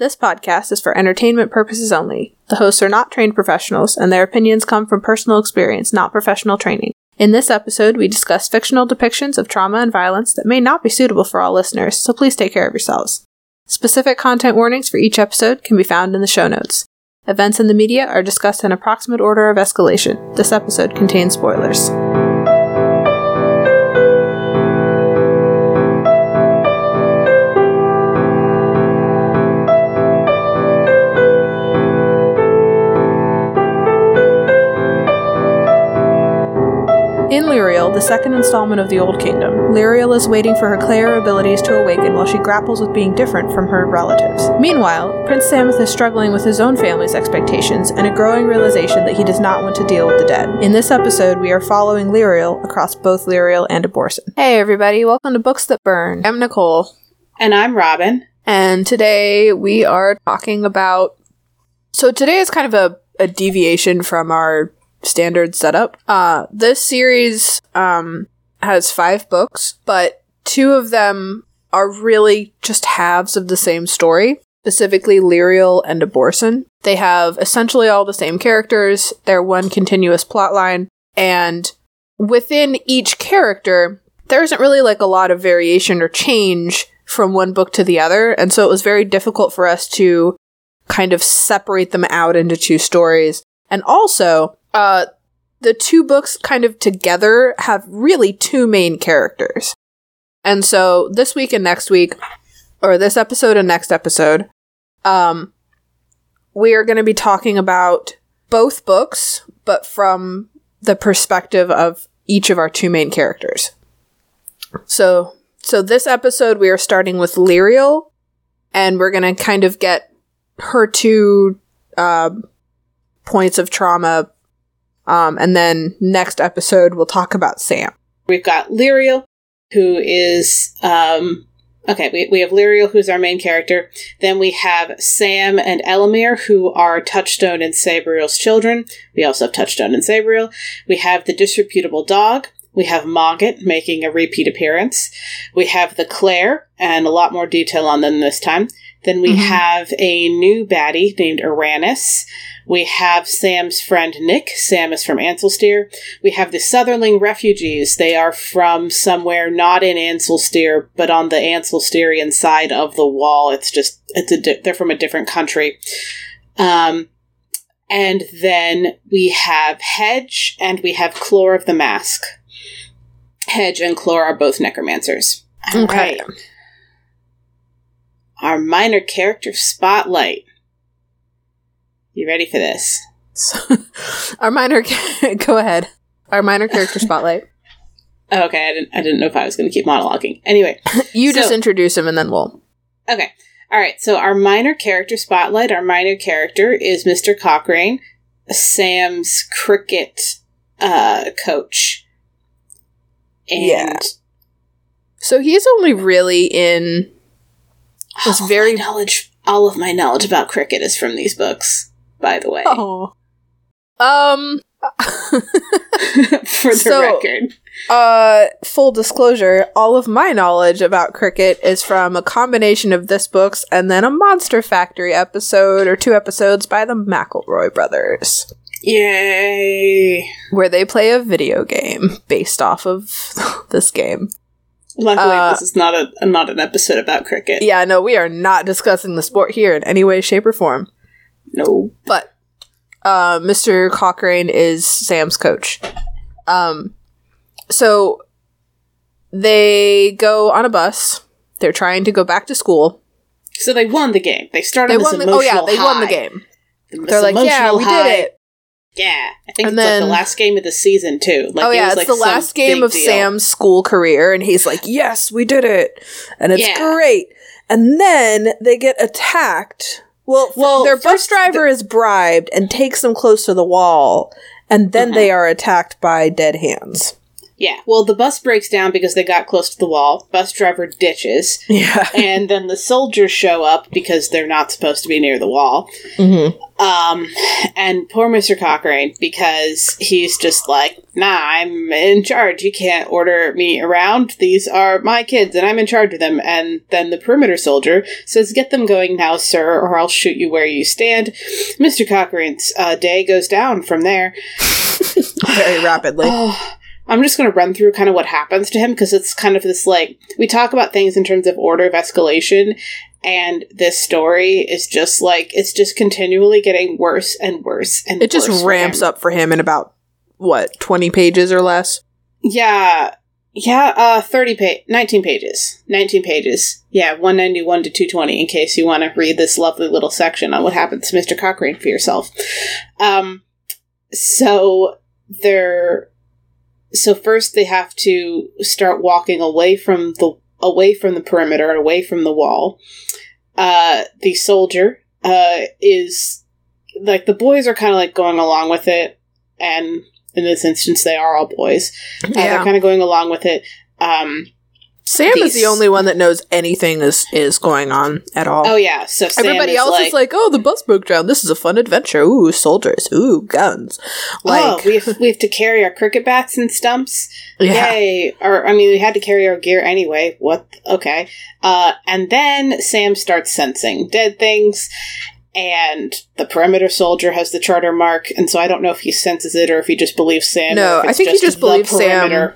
This podcast is for entertainment purposes only. The hosts are not trained professionals, and their opinions come from personal experience, not professional training. In this episode, we discuss fictional depictions of trauma and violence that may not be suitable for all listeners, so please take care of yourselves. Specific content warnings for each episode can be found in the show notes. Events in the media are discussed in approximate order of escalation. This episode contains spoilers. The second installment of the Old Kingdom, Lirael is waiting for her Clayr abilities to awaken while she grapples with being different from her relatives. Meanwhile, Prince Sameth is struggling with his own family's expectations and a growing realization that he does not want to deal with the dead. In this episode, we are following Lirael across both Lirael and Abhorsen. Hey everybody, welcome to Books That Burn. I'm Nicole, And I'm Robin. and today we are talking about. So today is kind of a, a deviation from our standard setup. Uh, this series um, has five books, but two of them are really just halves of the same story, specifically Lirael and Abhorsen. They have essentially all the same characters, they're one continuous plot line, and within each character, there isn't really like a lot of variation or change from one book to the other, and so it was very difficult for us to kind of separate them out into two stories. And also, uh, the two books kind of together have really two main characters. And so this week and next week, or this episode and next episode, um, we are going to be talking about both books, but from the perspective of each of our two main characters. So, so this episode we are starting with Lirael, and we're going to kind of get her two uh, points of trauma um, and then next episode, we'll talk about Sam. We've got Lirael, who is um okay, we, we have Lirael, who's our main character. Then we have Sam and Ellimere, who are Touchstone and Sabriel's children. We also have Touchstone and Sabriel. We have the disreputable dog. We have Mogget making a repeat appearance. We have the Clayr, and a lot more detail on them this time. Then we Mhm. have a new baddie named Orannis. We have Sam's friend Nick. Sam is from Ancelstierre. We have the Southerling refugees. They are from somewhere not in Ancelstierre, but on the Ancelstierran side of the wall. It's just it's a di- they're from a different country. Um, and then we have Hedge and we have Chlorr of the Mask. Hedge and Chlorr are both necromancers. All Okay. right. Our minor character spotlight. You ready for this? So, our minor, go ahead. Our minor character spotlight. Oh, okay, I didn't. I didn't know if I was going to keep monologuing. Anyway, You just introduce him, and then we'll. okay, all right. So our minor character spotlight. Our minor character is Mr. Cochrane, Sam's cricket uh, coach. And Yeah. So he's only really in. All It's very- knowledge. All of my knowledge about cricket is from these books. By the way, Oh. Um. for the So- record. Uh, full disclosure, all of my knowledge about cricket is from a combination of this books and then a Monster Factory episode or two episodes by the McElroy brothers, Yay! where they play a video game based off of this game. Luckily, Uh, this is not a not an episode about cricket. Yeah, no, we are not discussing the sport here in any way, shape, or form. No. But uh, Mr. Cochrane is Sam's coach. Um, so they go on a bus. They're trying to go back to school. So they won the game. They started They won the, oh yeah, they won the game. They're like, yeah, we high. did it. Yeah, I think And it's like the last game of the season too. Like, oh it yeah, was, it's like, the last game of deal. Sam's school career, and he's like, "Yes, we did it," and it's Yeah. great. And then they get attacked. Well, Well, their bus driver is bribed and takes them close to the wall, and then they uh-huh. are attacked by dead hands. Yeah. Well, the bus breaks down because they got close to the wall. Bus driver ditches. Yeah. and then the soldiers show up because they're not supposed to be near the wall. Mm-hmm. Um, and poor Mr. Cochrane, because he's just like, nah, I'm in charge. You can't order me around. These are my kids, and I'm in charge of them. And then the perimeter soldier says, Get them going now, sir, or I'll shoot you where you stand. Mr. Cochrane's uh, day goes down from there. Very rapidly. Oh, I'm just going to run through kind of what happens to him because it's kind of this like we talk about things in terms of order of escalation, and this story is just like it's just continually getting worse and worse and it just for ramps him. up for him in about what twenty pages or less. Yeah, yeah, uh, thirty page, nineteen pages, nineteen pages. Yeah, one ninety one to two twenty. In case you want to read this lovely little section on what happens to Mister Cochrane for yourself. Um, so they're so first they have to start walking away from the away from the perimeter and away from the wall. Uh, the soldier uh is like the boys are kind of like going along with it, and in this instance they are all boys. Uh, they're kind of going along with it. Um, Sam is the only one that knows anything is is going on at all. oh yeah, so Sam Everybody is else like, is like, "Oh, the bus broke down. This is a fun adventure. Ooh, soldiers. Ooh, guns." Like, oh, we have, we have to carry our cricket bats and stumps. yeah, Yay! Or I mean, we had to carry our gear anyway. What? Okay. Uh, and then Sam starts sensing dead things, and the perimeter soldier has the charter mark, and so I don't know if he senses it or if he just believes Sam. No, I think he just believes Sam.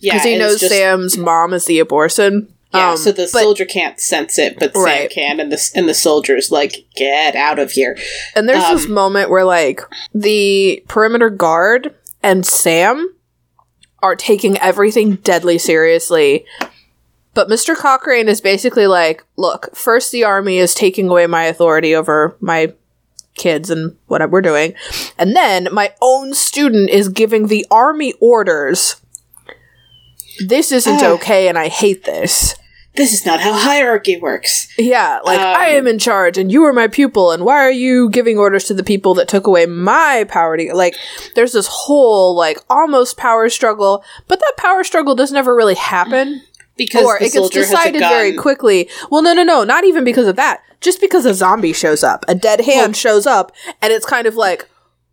Yeah, because he knows just- Sam's mom is the Abhorsen. Yeah, Um, so the but- soldier can't sense it, but Sam can, and the and the soldier's like, "Get out of here!" And there's this Um, moment where like the perimeter guard and Sam are taking everything deadly seriously. But Mr. Cochrane is basically like, look, first the army is taking away my authority over my kids and what we're doing. And then my own student is giving the army orders. This isn't Ah. okay and I hate this. This is not how hierarchy works. Yeah, like Um, I am in charge and you are my pupil, and why are you giving orders to the people that took away my power? To like, there's this whole like almost power struggle, but that power struggle does never really happen, Because or it gets soldier has a decided very quickly. Well, no, no, no, not even because of that. Just because a zombie shows up, a dead hand Well- shows up, and it's kind of like.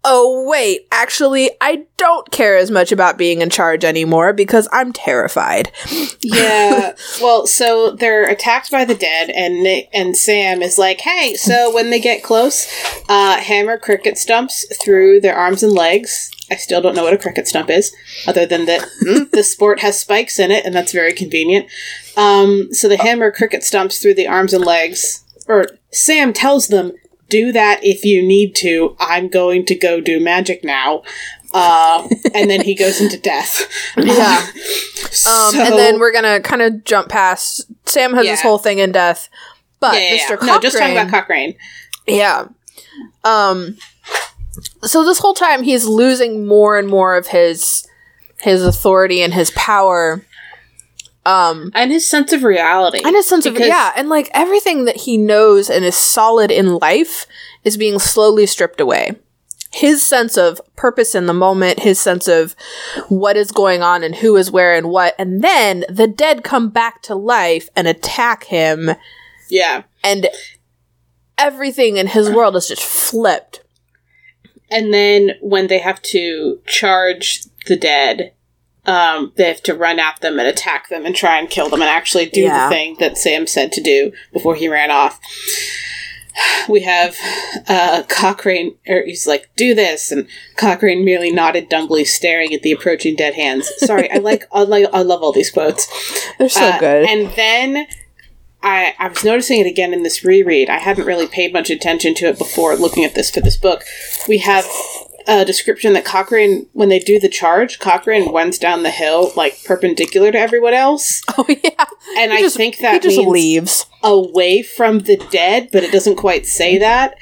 Oh wait, actually I don't care as much about being in charge anymore because I'm terrified. yeah. Well, so they're attacked by the dead, and Nick and Sam is like, "Hey!" So when they get close, uh, hammer cricket stumps through their arms and legs. I still don't know what a cricket stump is, other than that mm, the sport has spikes in it, and that's very convenient. Um, so the hammer cricket stumps through the arms and legs. Or Sam tells them, "Do that if you need to. I'm going to go do magic now." Uh, and then he goes into death. Yeah. Um, So- and then we're gonna kind of jump past. Sam has this whole thing in death, but Yeah, yeah, Mr. yeah. Cochrane, No, just talking about Cochrane. yeah. Um, so this whole time he's losing more and more of his his authority and his power, um, and his sense of reality and his sense of yeah, and like everything that he knows and is solid in life is being slowly stripped away. His sense of purpose in the moment, his sense of what is going on and who is where and what, and then the dead come back to life and attack him, yeah and everything in his world is just flipped. and then when they have to charge the dead um, they have to run at them and attack them and try and kill them and actually do Yeah. the thing that sam said to do before he ran off we have uh, Cochrane, or he's like, "Do this," and Cochrane merely nodded dumbly, staring at the approaching dead hands. Sorry, I like, I like, I love all these quotes. They're so Uh, good. And then I, I was noticing it again in this reread. I hadn't really paid much attention to it before looking at this for this book. We have a description that Cochrane, when they do the charge, Cochrane runs down the hill like perpendicular to everyone else, oh yeah, and He I just- think he that just means leaves. away from the dead, but it doesn't quite say that.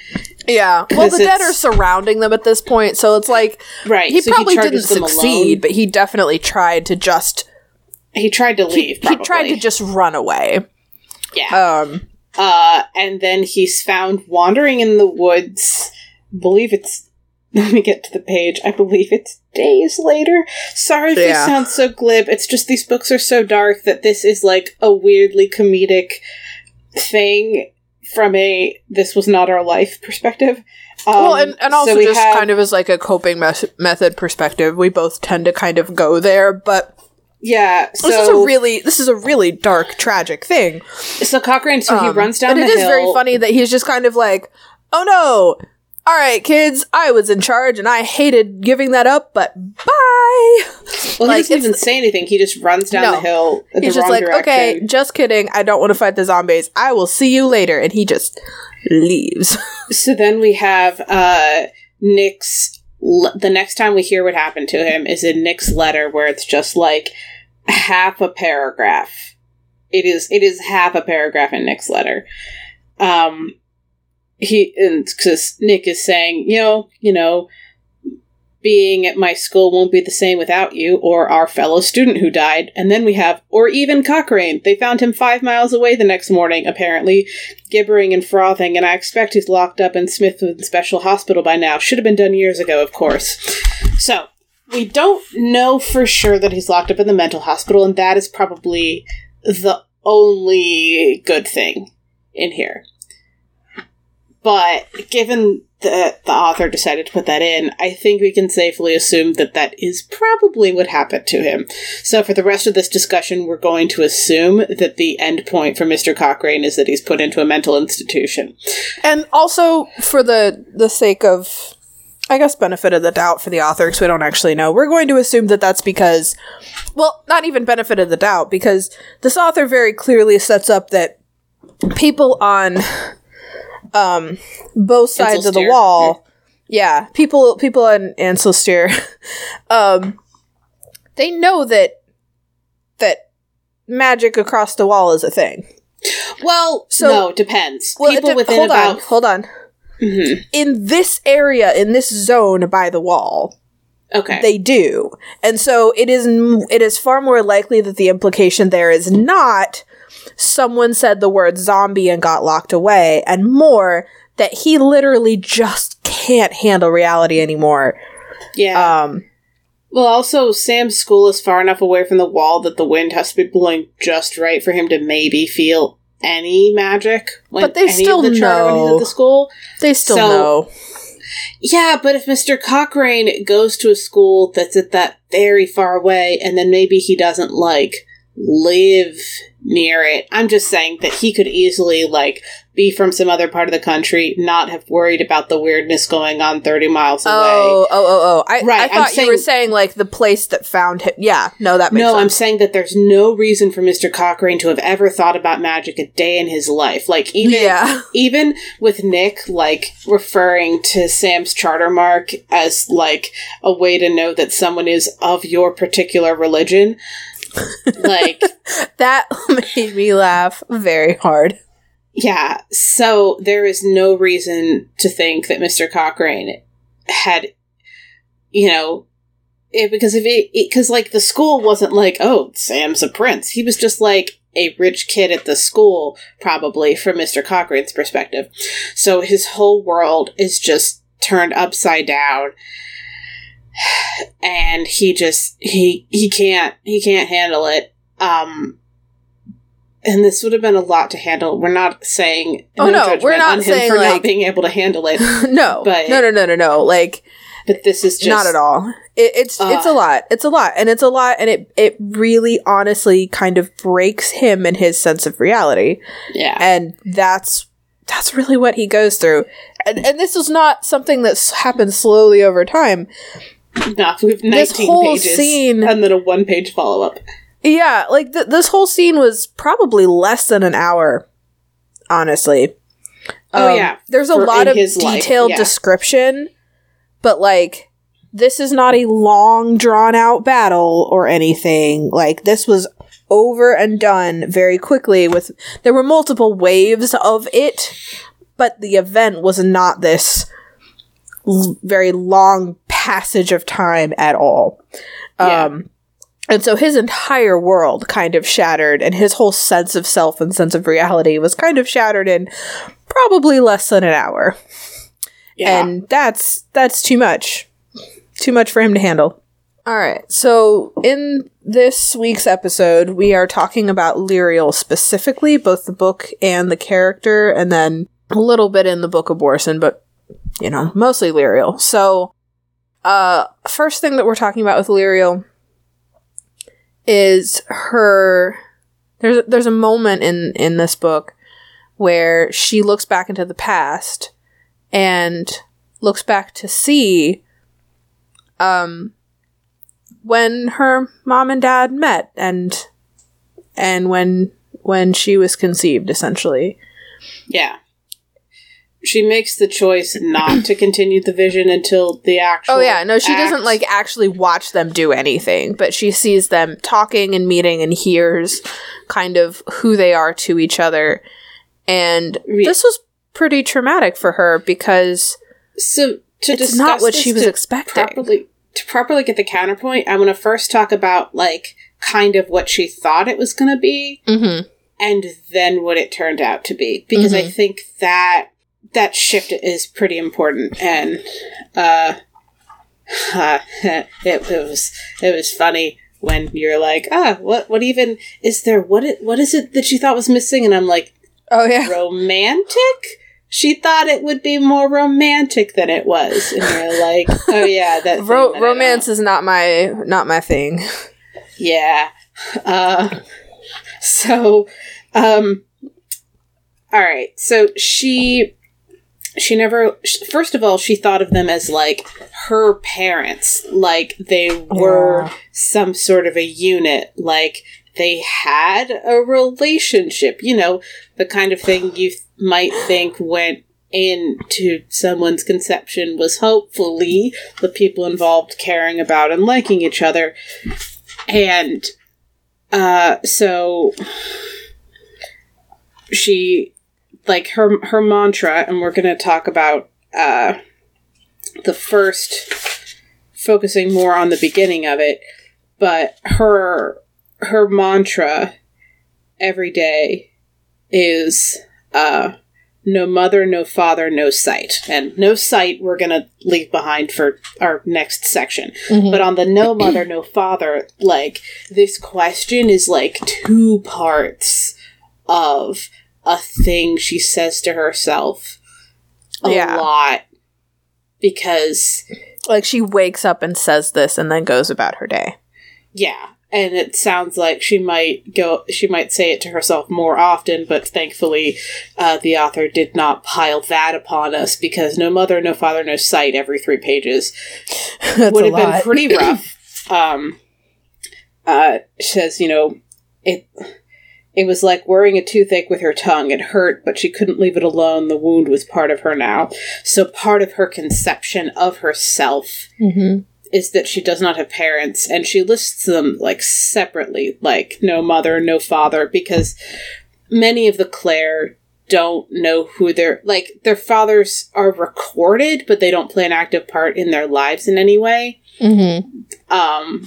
Yeah. well, the dead are surrounding them at this point, so it's like Right. he so probably didn't succeed, alone. but he definitely tried to just He tried to leave. he tried to just run away. yeah. Um, Uh, and then he's found wandering in the woods. Believe it's Let me get to the page. I believe it's days later. Sorry if Yeah. this sounds so glib. It's just these books are so dark that this is like a weirdly comedic thing from a this was not our life perspective. Um, well, and, and also so we just have- kind of as like a coping mes- method perspective, we both tend to kind of go there. But yeah. So this is a really this is a really dark, tragic thing. so Cochrane. So he Um, runs down and it is hill. very funny that he's just kind of like, oh no. All right, kids, I was in charge and I hated giving that up, but bye. Well, Like, he doesn't even say anything. He just runs down No. the hill He's the just like, direction. okay, just kidding. I don't want to fight the zombies. I will see you later. And he just leaves. So then we have uh, Nick's. l- The next time we hear what happened to him is in Nick's letter, where it's just like half a paragraph. It is. It is half a paragraph in Nick's letter. Um, he and because Nick is saying, you know, you know, being at my school won't be the same without you or our fellow student who died. And then we have, or even Cochrane. They found him five miles away the next morning, apparently, gibbering and frothing, and I expect he's locked up in Smithfield Special Hospital by now. Should have been done years ago, of course. So, we don't know for sure that he's locked up in the mental hospital, and that is probably the only good thing in here. But given that the author decided to put that in, I think we can safely assume that that is probably what happened to him. So for the rest of this discussion, we're going to assume that the end point for Mr. Cochrane is that he's put into a mental institution. and also, for the, the sake of, I guess, benefit of the doubt for the author, because we don't actually know, we're going to assume that that's because, well, not even benefit of the doubt, because this author very clearly sets up that people on um, both sides of the wall, yeah, people people on Ancelstierre, um, they know that that magic across the wall is a thing. Well, So- no, it depends. Well, People de- within hold about on, hold on. Mhm. In this area, in this zone by the wall, Okay. they do, and so it is it is far more likely that the implication there is not someone said the word zombie and got locked away, and more that he literally just can't handle reality anymore. yeah. Um, well, also, Sam's school is far enough away from the wall that the wind has to be blowing just right for him to maybe feel any magic. But they any still of the char- when he's know. at the school. they still So- know. Yeah, but if Mr. Cochrane goes to a school that's at that very far away, and then maybe he doesn't like live near it, I'm just saying that he could easily like be from some other part of the country, not have worried about the weirdness going on 30 miles oh, away. Oh, oh, oh, oh! I, Right, I I'm thought you were saying- like the place that found him. Yeah, no, that makes No, I'm saying that there's no reason for Mr. Cochrane to have ever thought about magic a day in his life. Like even yeah, even with Nick like referring to Sam's charter mark as like a way to know that someone is of your particular religion. Like that made me laugh very hard. yeah, so there is no reason to think that Mr. Cochrane had you know it, because if it because like the school wasn't like oh Sam's a prince. He was just like a rich kid at the school probably from Mr. Cochrane's perspective. So his whole world is just turned upside down and he just he he can't he can't handle it. Um and this would have been a lot to handle. We're not saying Oh, no, judgment we're not saying, for like- not being able to handle it, no, But- no, no, no, no, no. Like but this is just not at all. It, it's it's a lot. It's a lot, and it's a lot, and it it really, honestly, kind of breaks him and his sense of reality, Yeah, and that's that's really what he goes through. And, and this is not something that's happened slowly over time. no, we have nineteen This whole pages scene- and then a one-page follow-up. Yeah, like th- this whole scene was probably less than an hour, honestly. Oh, Um, yeah, there's a for- lot of detailed yeah. description, but like this is not a long drawn out battle or anything. Like this was over and done very quickly with there were multiple waves of it, but the event was not this l- very long passage of time at all. Yeah. Um and so his entire world kind of shattered, and his whole sense of self and sense of reality was kind of shattered in probably less than an hour. Yeah. And that's that's too much. Too much for him to handle. All right. So, in this week's episode, we are talking about Lirael specifically, both the book and the character, and then a little bit in the book Abhorsen, but you know, mostly Lirael. So, uh first thing that we're talking about with Lirael is her there's there's a moment in in this book where she looks back into the past and looks back to see um when her mom and dad met and and when when she was conceived essentially Yeah. She makes the choice not to continue the vision until the actual. oh yeah no she doesn't like actually watch them do anything but she sees them talking and meeting and hears kind of who they are to each other and Re- this was pretty traumatic for her because So to it's discuss not what she was to expecting properly to properly get the counterpoint, I'm going to first talk about like kind of what she thought it was going to be, mm-hmm. and then what it turned out to be, because I Mhm. think that that shift is pretty important, and uh, uh it, it was it was funny when you're like, ah, what what even is there? What it, what is it that you thought was missing? And I'm like, oh yeah romantic? She thought it would be more romantic than it was. And you're like, oh yeah, that Ro- that romance is not my not my thing Yeah. Uh so um all right. So she she never first of all she thought of them as like her parents. Like they were Yeah. some sort of a unit. Like they had a relationship you know the kind of thing you th- might think went into someone's conception was hopefully the people involved caring about and liking each other. And uh so she like her her mantra and we're going to talk about uh the first focusing more on the beginning of it but her her mantra every day is uh no mother no father no sight. And no sight we're going to leave behind for our next section. But on the no mother no father like this question is like two parts of a thing she says to herself a Yeah. lot because like she wakes up and says this and then goes about her day yeah and it sounds like she might go she might say it to herself more often but thankfully uh, the author did not pile that upon us because no mother no father no sight every three pages would have been pretty rough. um, uh, says, you know, it it was like wearing a toothache with her tongue. It hurt, but she couldn't leave it alone. The wound was part of her now. So part of her conception of herself Mhm. is that she does not have parents, and she lists them like separately, like no mother, no father, because many of the Clayr don't know who their like their fathers are recorded, but they don't play an active part in their lives in any way. Mhm. Um,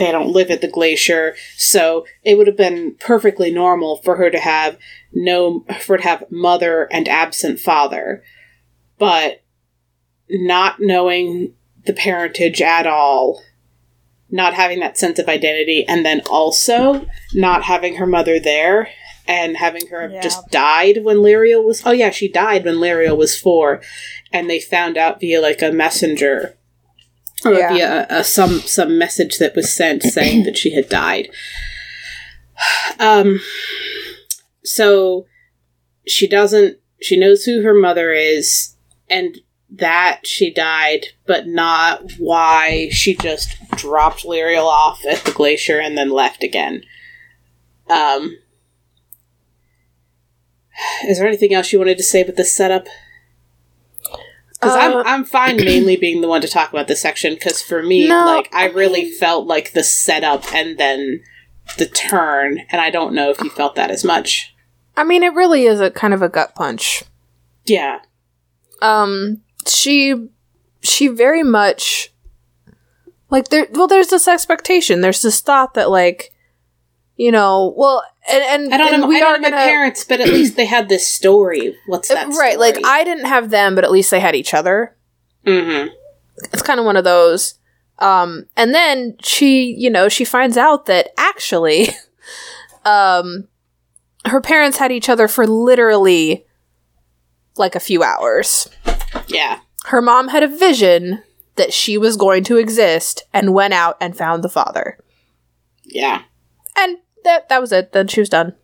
they don't live at the glacier, so it would have been perfectly normal for her to have no for her to have mother and absent father, but not knowing the parentage at all, not having that sense of identity, and then also not having her mother there and having her Yeah. just died when Lirael was oh yeah, she died when Lirael was four, and they found out via like a messenger or Yeah. via a, some some message that was sent saying that she had died. Um, so she doesn't. She knows who her mother is, and that she died, but not why she just dropped Lirael off at the glacier and then left again. Um, is there anything else you wanted to say with the setup? Because Uh, I'm I'm fine mainly being the one to talk about this section. Because for me, No, like I I really mean- felt like the setup and then the turn, and I don't know if you felt that as much. I mean, it really is a kind of a gut punch. Yeah, Um, she, she very much, like there. Well, there's this expectation. There's this thought that, like, you know, well, and and I don't and know. we I don't are know gonna parents, but at least they had this story. What's that? right. Like? I didn't have them, but at least they had each other. Mhm. It's kind of one of those. Um, and then she, you know, she finds out that actually, um, her parents had each other for literally like a few hours. Yeah. Her mom had a vision that she was going to exist and went out and found the father. Yeah. And that that was it. Then she was done.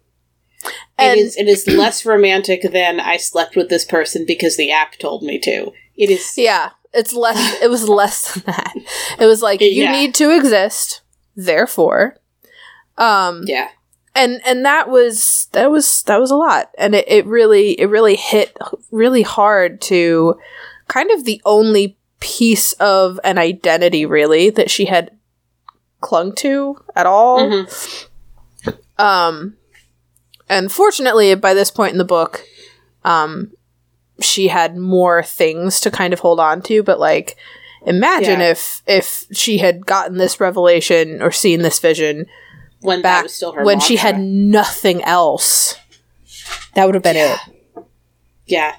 And it is it is less romantic than I slept with this person because the app told me to. It is yeah, it's less it was less than that. It was like you Yeah. need to exist, therefore. Um yeah. and and that was that was that was a lot and it, it really it really hit really hard to kind of the only piece of an identity really that she had clung to at all Mhm. Um and fortunately by this point in the book um she had more things to kind of hold on to but like imagine Yeah. if if she had gotten this revelation or seen this vision When that back was still her when she had nothing else. That would have been Yeah. it. Yeah.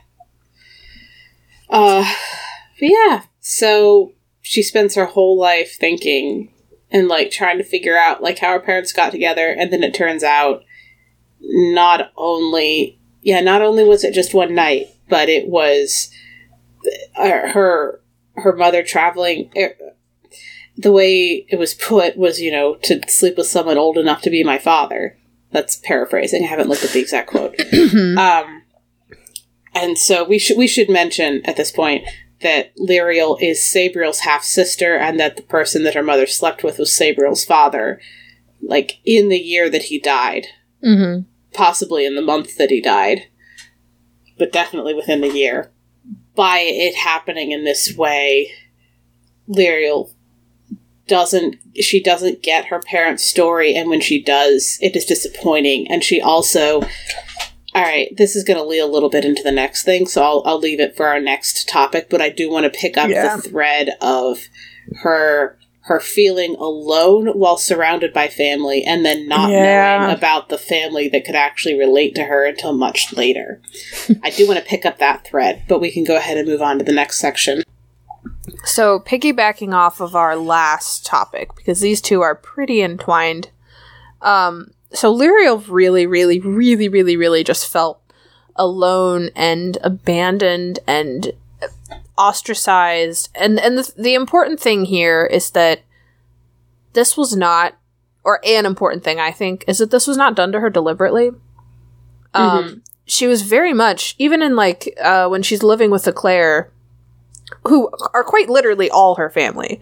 Uh but yeah. So she spends her whole life thinking and like trying to figure out like how her parents got together and then it turns out not only yeah, not only was it just one night, but it was uh, her her mother traveling er, the way it was put was, you know, to sleep with someone old enough to be my father. That's paraphrasing. I haven't looked at the exact quote. Um, and so we should we should mention at this point that Lirael is Sabriel's half sister, and that the person that her mother slept with was Sabriel's father. Like in the year that he died, Mm-hmm. possibly in the month that he died, but definitely within the year. By it happening in this way, Lirael doesn't she doesn't get her parents' story, and when she does, it is disappointing. And she also all right, this is going to lead a little bit into the next thing, so I'll, I'll leave it for our next topic. But I do want to pick up Yeah. the thread of her her feeling alone while surrounded by family, and then not Yeah. knowing about the family that could actually relate to her until much later. I do want to pick up that thread, but we can go ahead and move on to the next section. So, piggybacking off of our last topic, because these two are pretty entwined. Um, so Lirael really, really, really, really, really just felt alone and abandoned and ostracized. And and the, the important thing here is that this was not, or an important thing I think, is that this was not done to her deliberately. Um, she was very much even in like uh, when she's living with the Clayr, who are quite literally all her family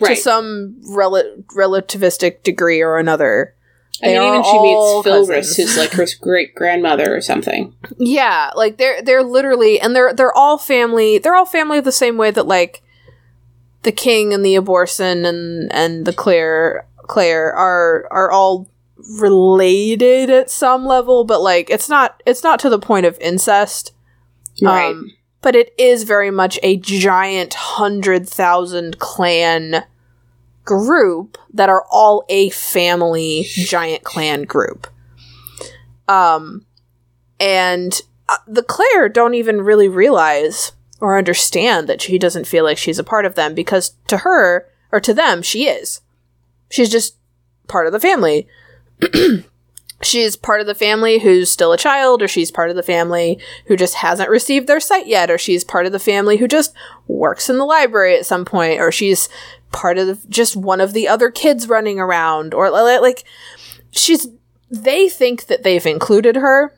Right. to some rel- relativistic degree or another. I mean, even she meets Filris, who's like her great grandmother or something. Yeah, like they're they're literally and they're they're all family. They're all family the same way that like the king and the Abhorsen and and the Clayr Clayr are are all related at some level, but like it's not it's not to the point of incest. Right. Um, but it is very much a giant hundred thousand clan group that are all a family giant clan group. Um, and uh, the Clayr don't even really realize or understand that she doesn't feel like she's a part of them because to her or to them she is. She's just part of the family. she's part of the family who's still a child, or she's part of the family who just hasn't received their sight yet, or she's part of the family who just works in the library at some point, or she's part of just one of the other kids running around, or like she's. They think that they've included her,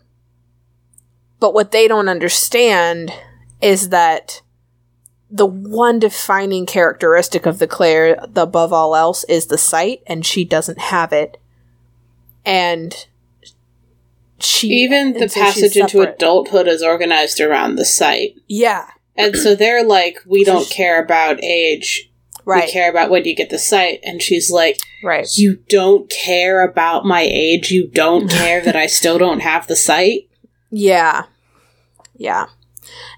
but what they don't understand is that the one defining characteristic of the Clayr, the above all else, is the sight, and she doesn't have it. And she Even the so passage into adulthood is organized around the sight. yeah, And so they're like, we don't care about age. Right, We care about when you get the sight. And she's like, right, you don't care about my age. You don't care that I still don't have the sight. yeah, yeah.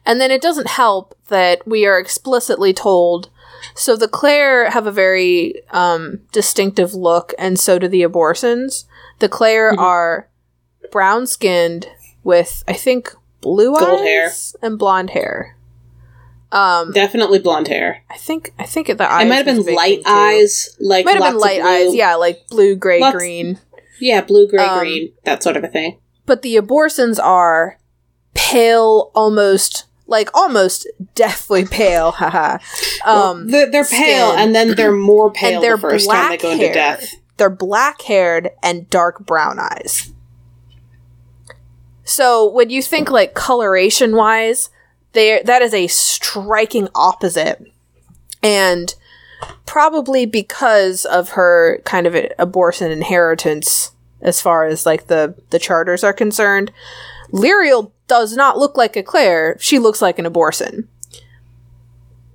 And then it doesn't help that we are explicitly told. So the Clayr have a very um, distinctive look, and so do the Abhorsens. The Clayr Mhm. are brown skinned with I think blue Gold eyes hair. and blonde hair. Um, Definitely blonde hair. I think I think the eyes it might have been light too. eyes, like Might have been light eyes, yeah, like blue, gray, Lots- green. yeah, blue, gray, Um, green, that sort of a thing. But the Abhorsens are pale, almost like almost deathly pale. Haha. um, well, they're, they're pale, and then they're more pale and they're the first time they go into death. they're black haired and dark brown eyes. So when you think like coloration wise, there that is a striking opposite. And probably because of her kind of Abhorsen inheritance as far as like the the charters are concerned, Lirael does not look like a Clayr. She looks like an Abhorsen.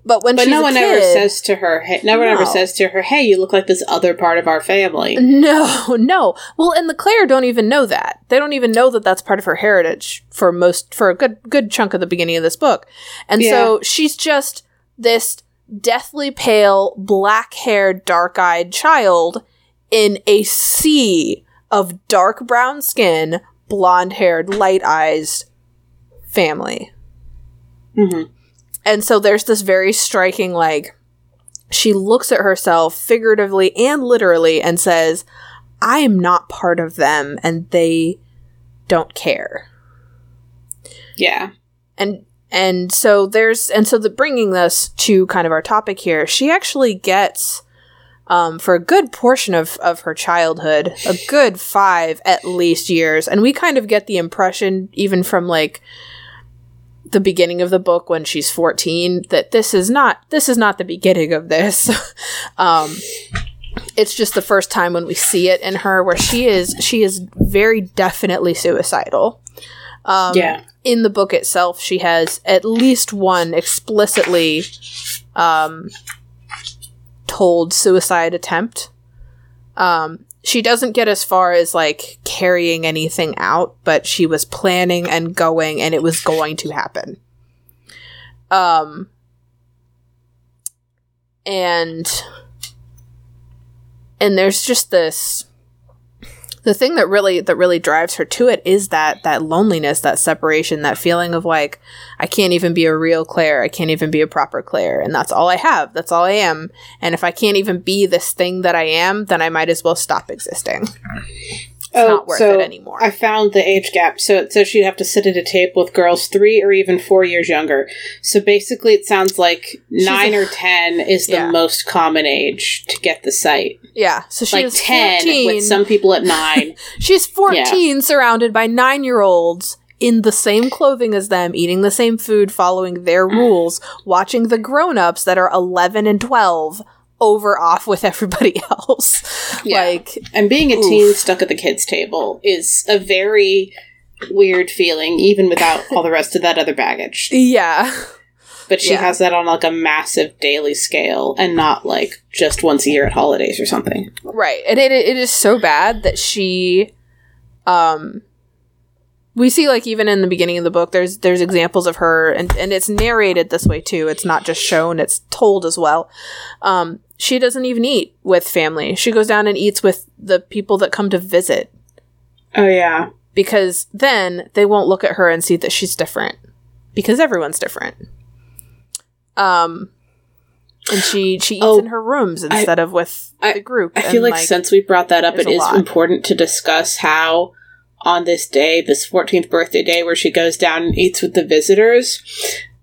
But when But she's no one kid, ever says to her, hey, no one ever says to her, hey, you look like this other part of our family. No, no. Well, and the Clayr don't even know that. They don't even know that that's part of her heritage for most for a good good chunk of the beginning of this book. And so she's just this deathly pale, black-haired, dark-eyed child in a sea of dark brown skin, blonde-haired, light-eyes family. hmm And so there's this very striking, like, she looks at herself figuratively and literally and says, I am not part of them and they don't care. Yeah. And and so there's and so the bringing this to kind of our topic here, she actually gets um, for a good portion of, of her childhood, a good five at least years, and we kind of get the impression, even from like the beginning of the book when she's 14 that this is not this is not the beginning of this. Um it's just the first time when we see it in her where she is she is very definitely suicidal. Um yeah. in the book itself she has at least one explicitly um told suicide attempt. Um she doesn't get as far as like carrying anything out but she was planning and going and it was going to happen. Um and and there's just this the thing that really that really drives her to it is that that loneliness that separation that feeling of like i can't even be a real Clayr. I can't even be a proper Clayr. And that's all i have. That's all i am. And if i can't even be this thing that i am then i might as well stop existing it's not worth it anymore Oh, I found the age gap. So it says she'd have to sit at a table with girls three or even four years younger. So basically, it sounds like nine or ten is the Yeah. most common age to get the sight. yeah so she's like 10 14 with some people at nine. She's 14, surrounded by nine year olds in the same clothing as them, eating the same food, following their rules, watching the grown ups that are 11 and 12 over off with everybody else. Yeah. Like, and being a Oof. teen stuck at the kids' table is a very weird feeling, even without all the rest of that other baggage. yeah. But she Yeah. has that on like a massive daily scale and not like just once a year at holidays or something. Right. And it, it is so bad that she um we see like even in the beginning of the book there's there's examples of her and and it's narrated this way too. It's not just shown, it's told as well. Um she doesn't even eat with family. She goes down and eats with the people that come to visit Oh yeah. because then they won't look at her and see that she's different because everyone's different. Um and she she eats Oh, in her rooms I- instead of with I- the group. I and, feel like, since we brought that up, it is lot. important to discuss how on this day, this 14th birthday day, where she goes down and eats with the visitors,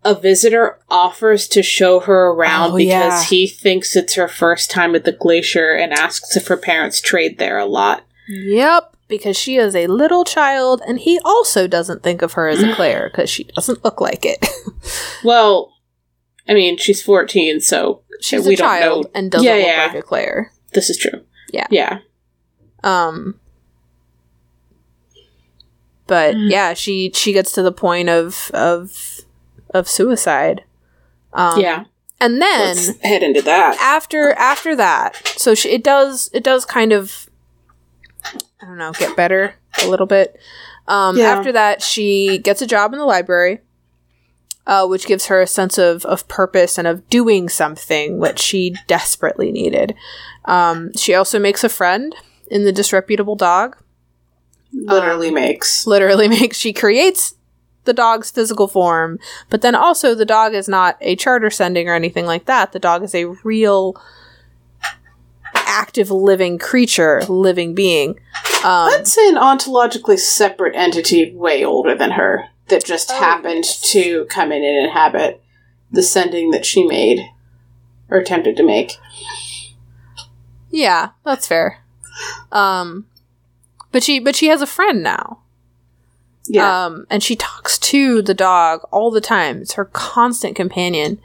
a visitor offers to show her around Oh, because yeah. he thinks it's her first time at the glacier and asks if her parents trade there a lot. Yep, because she is a little child, and he also doesn't think of her as a Clayr because she doesn't look like it. Well, I mean, she's 14, so She's we a don't child know. and doesn't Yeah, look yeah. like a Clayr. This is true. Yeah. Yeah. Um, but Mm. yeah, she she gets to the point of of of suicide. Um, yeah. and then Let's head into that. after after that so she, it does it does kind of i don't know get better a little bit um Yeah. after that she gets a job in the library uh, which gives her a sense of, of purpose and of doing something which she desperately needed um, she also makes a friend in the disreputable dog Literally Um, makes. literally makes she creates the dog's physical form, but then also the dog is not a charter sending or anything like that. The dog is a real active living creature, living being. Um, say an ontologically separate entity way older than her that just Oh, happened yes. to come in and inhabit the sending that she made or attempted to make. yeah, that's fair. Um, but she but she has a friend now. Yeah. Um, and she talks to the dog all the time. It's her constant companion.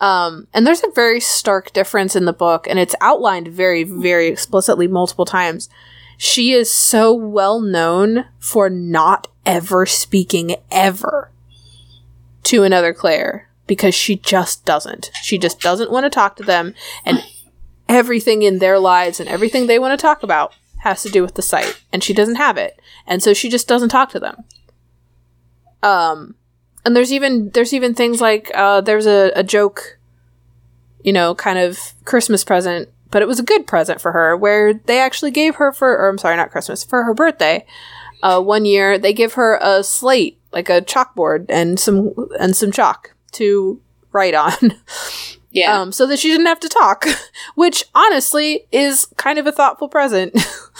Um, and there's a very stark difference in the book, and it's outlined very, very explicitly multiple times. She is so well known for not ever speaking ever to another Clayr because she just doesn't. She just doesn't want to talk to them, and everything in their lives and everything they want to talk about has to do with the sight, and she doesn't have it, and so she just doesn't talk to them. Um, and there's even there's even things like uh, there's a, a joke, you know, kind of Christmas present, but it was a good present for her where they actually gave her for, or I'm sorry, not Christmas, for her birthday. Uh, one year they give her a slate, like a chalkboard, and some and some chalk to write on. yeah. um, so that she didn't have to talk, which honestly is kind of a thoughtful present.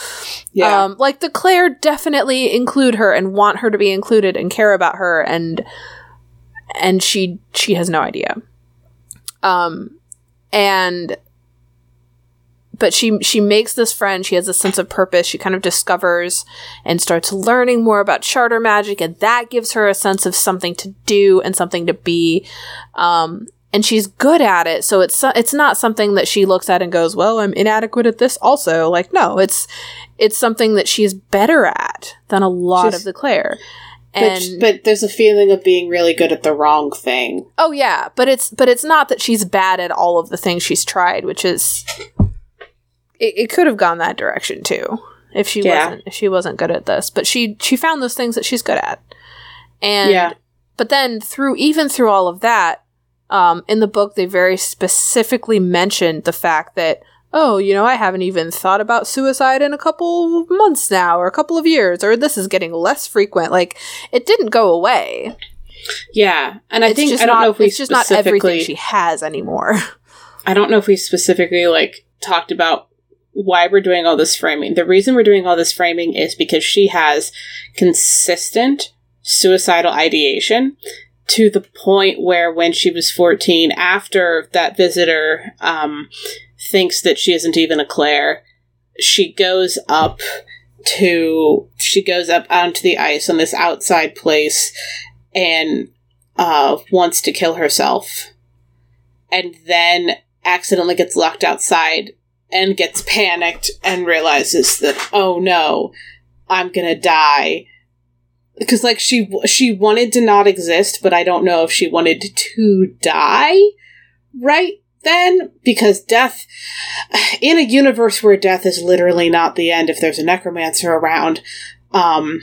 yeah. Um, like the Clayr definitely include her and want her to be included and care about her and and she she has no idea. Um and but she she makes this friend, she has a sense of purpose, she kind of discovers and starts learning more about charter magic and that gives her a sense of something to do and something to be. Um and she's good at it so it's it's not something that she looks at and goes well i'm inadequate at this also like no it's it's something that she's better at than a lot She's- of the Clayr. but, And but there's a feeling of being really good at the wrong thing. oh yeah, but it's but it's not that she's bad at all of the things she's tried, which is it, it could have gone that direction too if she Yeah. wasn't if she wasn't good at this. But she she found those things that she's good at. And Yeah. but then through even through all of that, um, in the book they very specifically mentioned the fact that oh, you know, I haven't even thought about suicide in a couple months now, or a couple of years, or this is getting less frequent. Like, it didn't go away. Yeah. And I it's think I don't not, know if we it's just not everything she has anymore. I don't know if we specifically like talked about why we're doing all this framing. The reason we're doing all this framing is because she has consistent suicidal ideation to the point where when she was 14 after that visitor um, thinks that she isn't even a Clayr she goes up to she goes up onto the ice on this outside place and uh, wants to kill herself. And then accidentally gets locked outside and gets panicked and realizes that oh no i'm gonna die because like she she wanted to not exist but i don't know if she wanted to die right then because death in a universe where death is literally not the end if there's a necromancer around um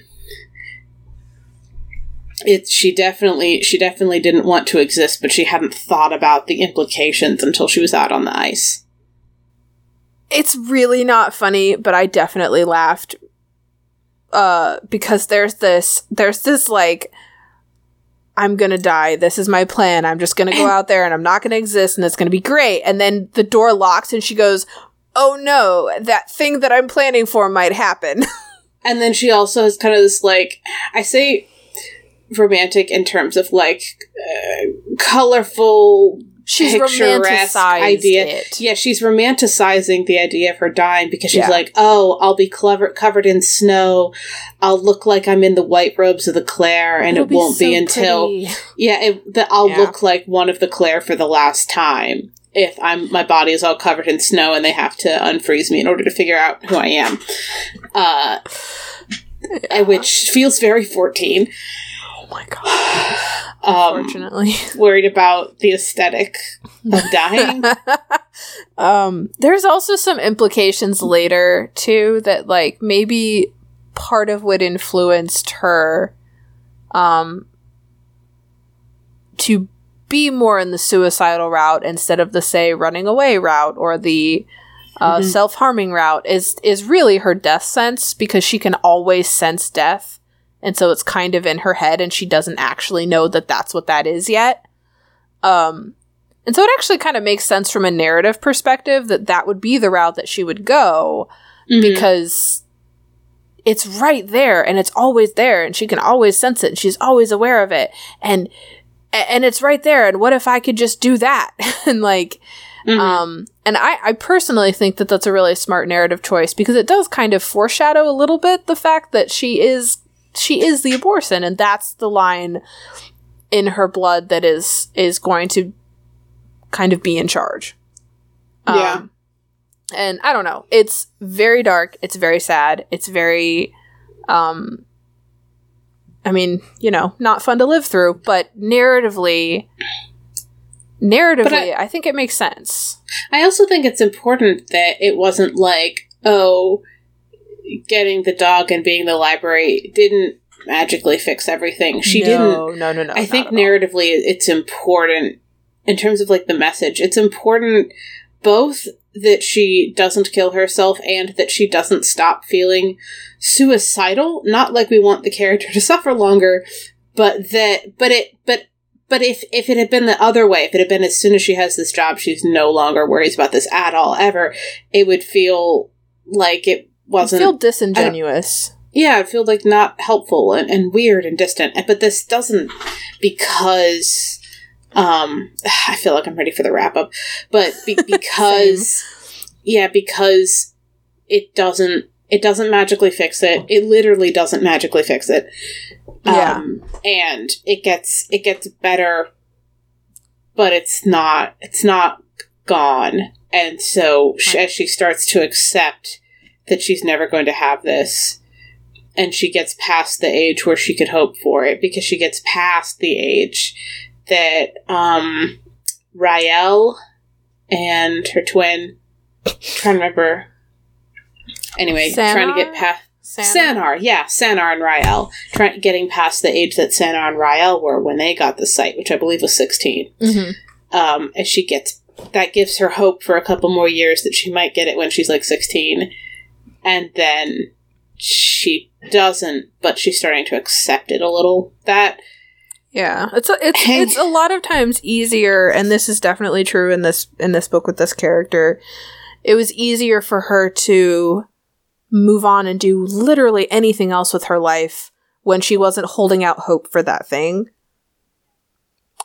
it she definitely she definitely didn't want to exist but she hadn't thought about the implications until she was out on the ice it's really not funny, but I definitely laughed. Uh, because there's this, there's this like, I'm gonna die. This is my plan. I'm just gonna go out there and I'm not gonna exist and it's gonna be great. And then the door locks and she goes, Oh no, that thing that I'm planning for might happen. and then she also has kind of this like i say romantic in terms of like uh, colorful She's picturesque romanticized idea. it. Yeah, she's romanticizing the idea of her dying because she's Yeah. like, "Oh, I'll be clever, covered in snow. I'll look like I'm in the white robes of the Clayr, and It'll it won't be so until pretty. yeah, it, that I'll Yeah. look like one of the Clayr for the last time if I'm my body is all covered in snow and they have to unfreeze me in order to figure out who I am." Uh, and which feels very fourteen. Oh my god. Um, Unfortunately. worried about the aesthetic of dying. um there's also some implications later too that like maybe part of what influenced her um to be more in the suicidal route instead of the say running away route or the uh, Mhm. self-harming route is is really her death sense because she can always sense death and so it's kind of in her head and she doesn't actually know that that's what that is yet um and so it actually kind of makes sense from a narrative perspective that that would be the route that she would go Mhm. because it's right there and it's always there and she can always sense it and she's always aware of it and and it's right there and what if i could just do that and like Mhm. um and i i personally think that that's a really smart narrative choice because it does kind of foreshadow a little bit the fact that she is she is the Abhorsen and that's the line in her blood that is is going to kind of be in charge. Yeah. Um, and i don't know. It's very dark. It's very sad. It's very um i mean you know not fun to live through but narratively narratively I, think it makes sense. I also think it's important that it wasn't like, oh, getting the dog and being the library didn't magically fix everything. She didn't. no, no no no I think narratively it's important in terms of like the message. It's important both that she doesn't kill herself and that she doesn't stop feeling suicidal. Not like we want the character to suffer longer, but that but it but but if if it had been the other way, if it had been as soon as she has this job, she's no longer worries about this at all ever, it would feel like it I wasn't feel disingenuous yeah, it feels like not helpful and, and weird and distant. But this doesn't because um I feel like I'm ready for the wrap up. But be- because yeah, because it doesn't it doesn't magically fix it. It literally doesn't magically fix it. Yeah. Um and it gets it gets better but it's not it's not gone. And so sh as she starts to accept that she's never going to have this and she gets past the age where she could hope for it because she gets past the age that um Ryelle and her twin trying to remember anyway trying to get past Sam? Sanar, yeah, Sanar and Ryelle, trying getting past the age that Sanar and Ryelle were when they got the sight, which I believe was sixteen. Mhm. Um, and she gets that gives her hope for a couple more years that she might get it when she's like sixteen, and then she doesn't, but she's starting to accept it a little. That Yeah, it's a, it's it's a lot of times easier, and this is definitely true in this in this book with this character. It was easier for her to move on and do literally anything else with her life when she wasn't holding out hope for that thing.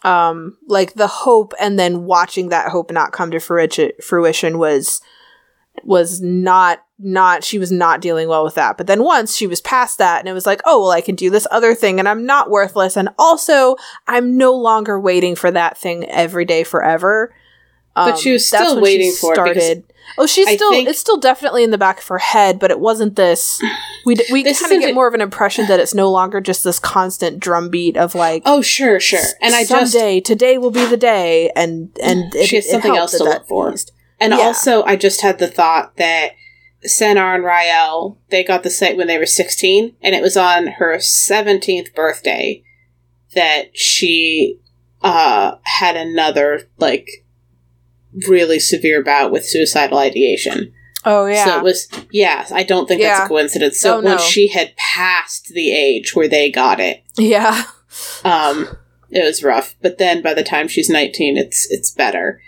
Um, like the hope, and then watching that hope not come to fruition was was not not she was not dealing well with that. But then once she was past that, and it was like, oh well, I can do this other thing, and I'm not worthless, and also I'm no longer waiting for that thing every day forever. Um, But she was still when she waiting for it Oh, she's I still. it's still definitely in the back of her head, but it wasn't this. We d- we kind of get more of an impression that it's no longer just this constant drumbeat of like, oh sure, sure, and I just someday today will be the day, and and it, She has something else to that look for. eased. And Yeah. also, I just had the thought that Sanar and Ryelle, they got the sight when they were 16, and it was on her 17th birthday that she uh, had another, like, really severe bout with suicidal ideation. Oh yeah, So it was, yeah, I don't think that's a coincidence. So Oh, no. once she had passed the age where they got it, yeah. um, it was rough. But then by the time she's 19, it's it's better.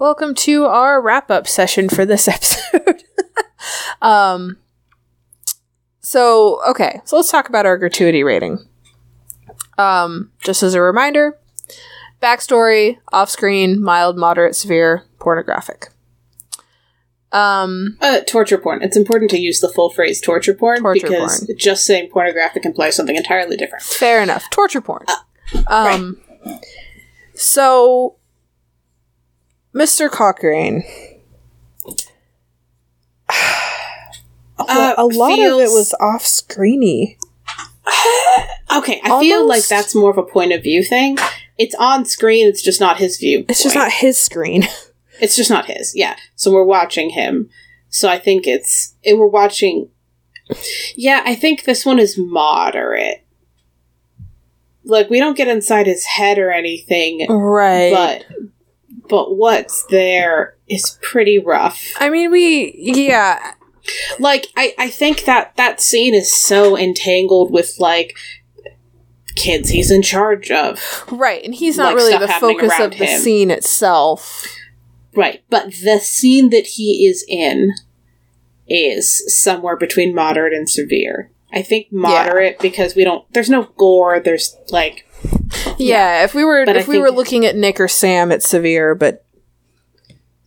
Welcome to our wrap up session for this episode. um, so okay, so let's talk about our gratuity rating. Um, just as a reminder, backstory, off screen, mild, moderate, severe, pornographic. Um, Uh, torture porn. It's important to use the full phrase torture porn Torture because porn. just saying pornographic implies something entirely different. fair enough. Torture porn. um, so Mr. Cochrane. Uh, a lot of it was off screeny. Okay, I feel like that's more of a point of view thing. It's on screen, it's just not his view. It's just not his screen. It's just not his. Yeah. So we're watching him. So I think it's it, we're watching. Yeah, I think this one is moderate. Like we don't get inside his head or anything, right. but but what's there is pretty rough. I mean, we yeah, Like I I think that that scene is so entangled with like kids he's in charge of. right, and he's not Like, really the focus of the him. scene itself. Right, but the scene that he is in is somewhere between moderate and severe. I think moderate because we don't there's no gore, there's like Yeah, if we were But I if we were looking at Nick or Sam, it's severe, but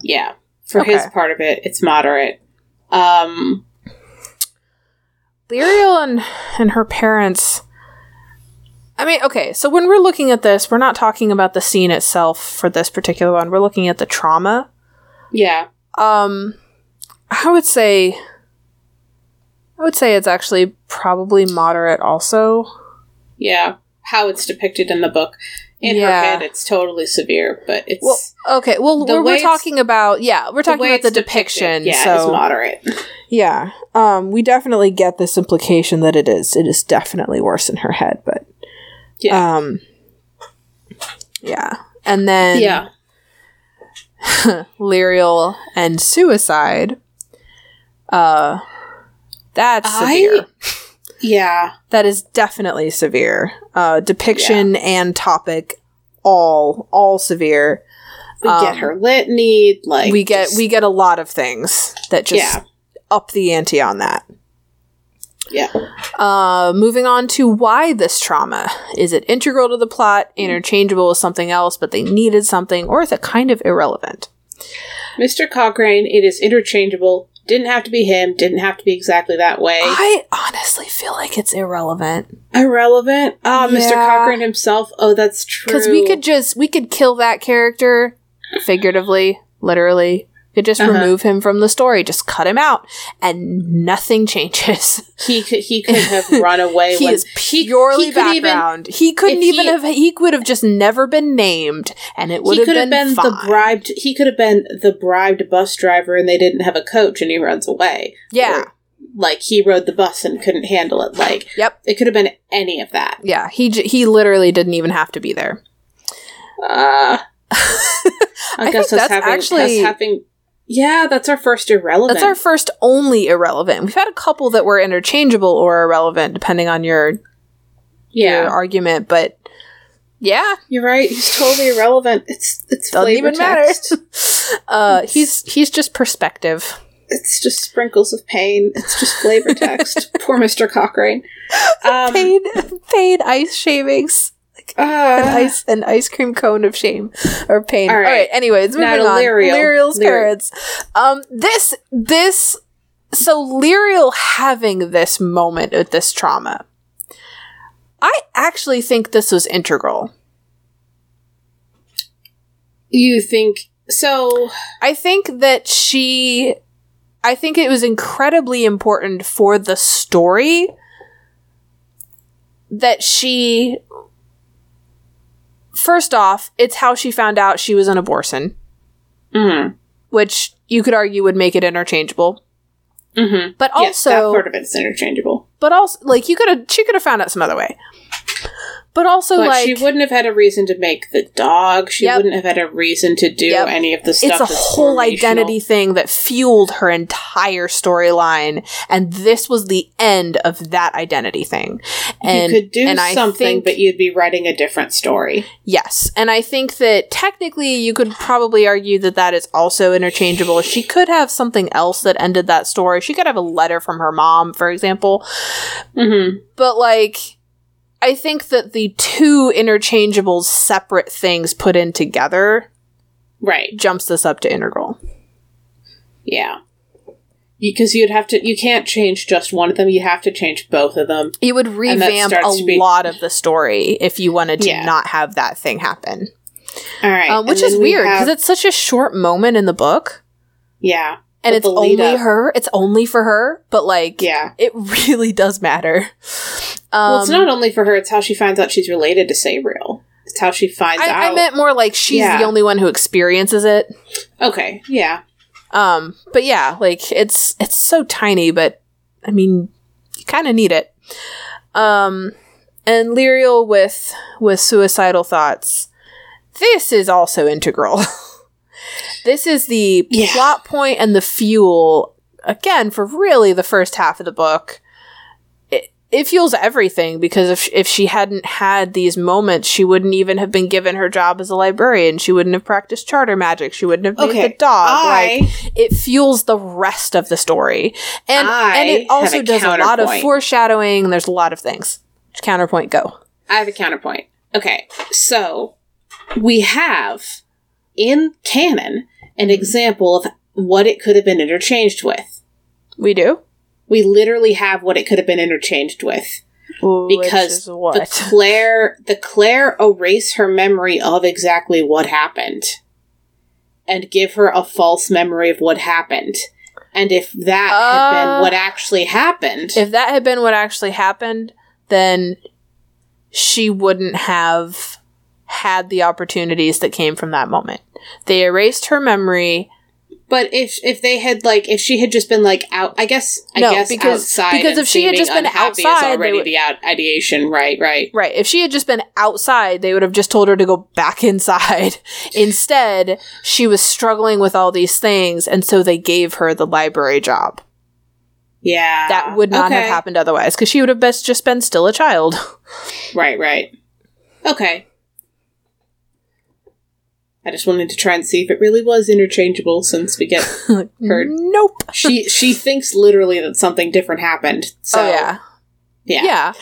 yeah, for his part of it it's moderate. Um Lirael and and her parents. I mean, okay, so when we're looking at this, we're not talking about the scene itself for this particular one. We're looking at the trauma. yeah. Um, I would say, I would say it's actually probably moderate. Also, Yeah. How it's depicted in the book. In Yeah. her head it's totally severe, but it's well, okay, well, we're, we're talking about yeah, we're talking way about the it's depicted, depiction. Yeah, so it's moderate. yeah, um, we definitely get this implication that it is it is definitely worse in her head, but Yeah. um, yeah, and then yeah. Lirael and suicide. Uh, that's I- severe. Yeah. That is definitely severe. Uh, depiction and topic, all all severe. We Um, get her litany, like we get just- we get a lot of things that just Yeah. up the ante on that. Yeah. Uh, moving on to why this trauma is it integral to the plot, interchangeable with something else, but they needed something, or is it kind of irrelevant? Mr. Cochrane, it is interchangeable. Didn't have to be him, didn't have to be exactly that way. I honestly feel like it's irrelevant Irrelevant. Ah, oh, Mr. Yeah. Cochrane himself. Oh, that's true. because we could just we could kill that character figuratively, literally. Could just Uh-huh. remove him from the story, just cut him out, and nothing changes. he could he could have run away he when is he- purely he could even- background. he couldn't even he- have. He could have just never been named, and it would he have could been, have been, the bribed he could have been the bribed bus driver and they didn't have a coach and he runs away. Yeah. Or, like he rode the bus and couldn't handle it. Like Yep. it could have been any of that. Yeah. He j- he literally didn't even have to be there. Uh I guess think us that's having, us actually- having Yeah, that's our first irrelevant. That's our first only irrelevant. We've had a couple that were interchangeable or irrelevant, depending on your yeah. your argument, but yeah, You're right. He's totally irrelevant. It's it's doesn't flavor even matter. text. uh, he's he's just perspective. It's just sprinkles of pain. It's just flavor text. Poor Mr. Cochrane. Um, paid paid ice shavings, uh, an ice an ice cream cone of shame or pain. All All right. right. Anyways, moving on. Lirael. Lirael's Lirael. parents. Um, this this so Lirael having this moment with this trauma. I actually think this was integral. You think so? I think that she I think it was incredibly important for the story that she first off, it's how she found out she was an Abhorsen, Mm-hmm. which you could argue would make it interchangeable. Mm-hmm. But yes, that also part of it is interchangeable. but also like you could have she could have found out some other way. But also But like she wouldn't have had a reason to make the dog. She Yep. wouldn't have had a reason to do Yep. any of the stuff. it's a that's whole identity thing that fueled her entire storyline and this was the end of that identity thing and you could do and something, think- but you'd be writing a different story. yes and i think that technically you could probably argue that that is also interchangeable she could have something else that ended that story she could have a letter from her mom for example Mm-hmm. but like i think that the two interchangeable separate things put in together Right. jumps this up to integral Yeah. Because you'd have to. You can't change just one of them. You have to change both of them. It would revamp a be- lot of the story if you wanted to Yeah. not have that thing happen. All right. Um, which is we weird because have- it's such a short moment in the book yeah. And it's only up- her. It's only for her, but like, Yeah. it really does matter. Um, well, it's not only for her. It's how she finds out she's related to Sabriel. It's how she finds I, out. I meant more like she's Yeah. the only one who experiences it. okay. Yeah. Um, but yeah, like it's it's so tiny, but I mean, you kind of need it. Um, and Lirael with with suicidal thoughts. This is also integral. this is the Yeah. plot point and the fuel again for really the first half of the book. It, it fuels everything because if if she hadn't had these moments, she wouldn't even have been given her job as a librarian. She wouldn't have practiced charter magic. She wouldn't have made Okay, the dog. I like it fuels the rest of the story, and I and it also a does a lot of foreshadowing. There's a lot of things. Counterpoint, go. I have a counterpoint. Okay, so we have in canon an example of what it could have been interchanged with. We do We literally have what it could have been interchanged with. Because The Clayr the Clayr erase her memory of exactly what happened and give her a false memory of what happened. And if that had Uh, been what actually happened, if that had been what actually happened, then she wouldn't have had the opportunities that came from that moment. They erased her memory. But if if they had like if she had just been like out, I guess I No, guess because- outside because if she had just been outside, already would- the out- ideation, right? Right. Right. If she had just been outside, they would have just told her to go back inside. Instead, she was struggling with all these things, and so they gave her the library job. Yeah, That would not have happened otherwise, because she would have best just been still a child. Right, right. Okay. I just wanted to try and see if it really was interchangeable, since we get her. Nope. she she thinks literally that something different happened. So oh yeah. yeah, Yeah.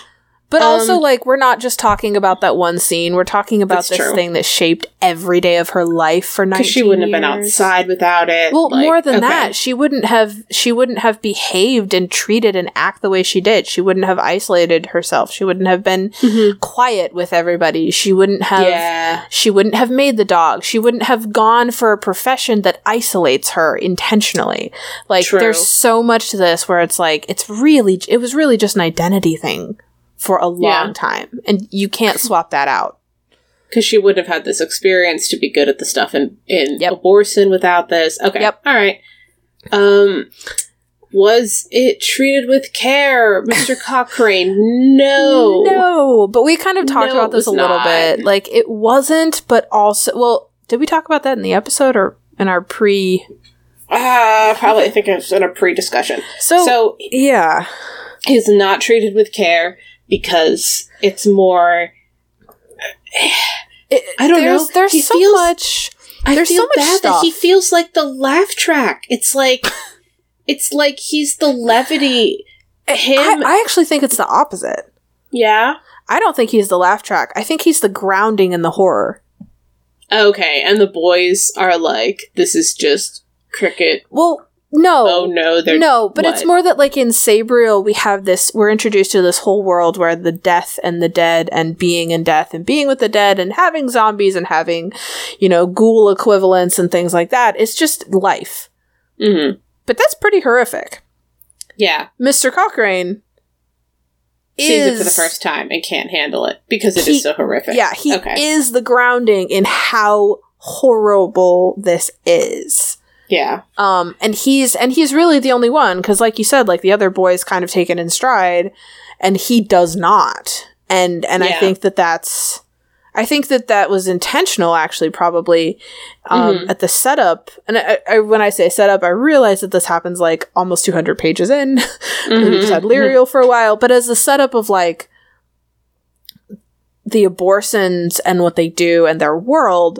But Um, also, like, we're not just talking about that one scene. We're talking about this true. thing that shaped every day of her life for 19 because she wouldn't have been outside without it. Well, like- more than okay. that, she wouldn't have she wouldn't have behaved and treated and act the way she did. She wouldn't have isolated herself. She wouldn't have been Mhm. quiet with everybody. She wouldn't have yeah, she wouldn't have made the dog. She wouldn't have gone for a profession that isolates her intentionally. Like True. there's so much to this where it's like it's really it was really just an identity thing for a long Yeah. time and you can't swap that out. because she wouldn't have had this experience to be good at the stuff in in Yep. Abhorsen without this. Okay, Yep. all right. Um, was it treated with care, Mister Cochrane? No, No, but we kind of talked No, about this a little not. bit. Like it wasn't, but also well, did we talk about that in the episode or in our pre Uh, probably. I think it was in a pre-discussion. So, so yeah. is not treated with care because it's more. I don't there's, know. There's He so feels- much I There's so feel much bad that he feels like the laugh track. It's like, it's like he's the levity. Him, I, I actually think it's the opposite. yeah. I don't think he's the laugh track. I think he's the grounding in the horror. Okay, and the boys are like, this is just cricket. Well, no. Oh no, no, but it's more that like in Sabriel we have this we're introduced to this whole world where the death and the dead and being in death and being with the dead and having zombies and having, you know, ghoul equivalents and things like that. It's just life. Mhm. But that's pretty horrific. Yeah, Mr. Cochrane sees it for the first time and can't handle it because it is He- so horrific. Yeah, he okay. is the grounding in how horrible this is. Yeah, Um, and he's and he's really the only one because, like you said, like the other boys kind of take it in stride, and he does not. And and I think that that's, I think that that was intentional, actually, probably um, Mhm. at the setup. And I, I, when I say setup, I realize that this happens like almost two hundred pages in. we just had Mhm. For a while, but as the setup of like the Abhorsens and what they do and their world,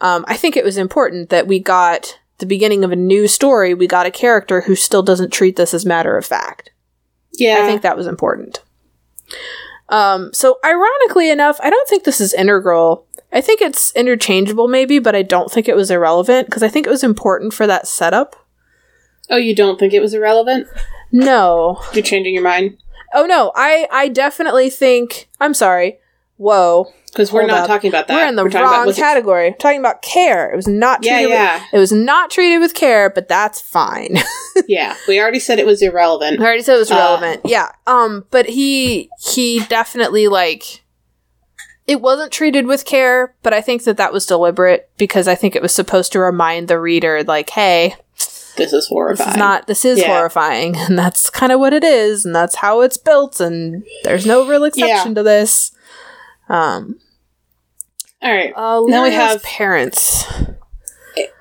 um, I think it was important that we got the beginning of a new story. We got a character who still doesn't treat this as matter of fact. yeah. I think that was important. Um, so ironically enough, I don't think this is integral. I think it's interchangeable maybe, but I don't think it was irrelevant because I think it was important for that setup. oh, you don't think it was irrelevant? No, You're changing your mind Oh no, I I definitely think I'm sorry. Whoa, because we're not up. talking about that. we're in the about- wrong it- category. Talking about care. It was not treated yeah, With, it was not treated with care, but that's fine. yeah. We already said it was irrelevant. I already said it was Uh, relevant. yeah. Um, but he he definitely like it wasn't treated with care, but I think that that was deliberate because I think it was supposed to remind the reader like, hey, This is horrifying. This is not. This is Yeah. horrifying, and that's kind of what it is, and that's how it's built, and there's no real exception to this. Um. All right. Uh, Now we have- parents.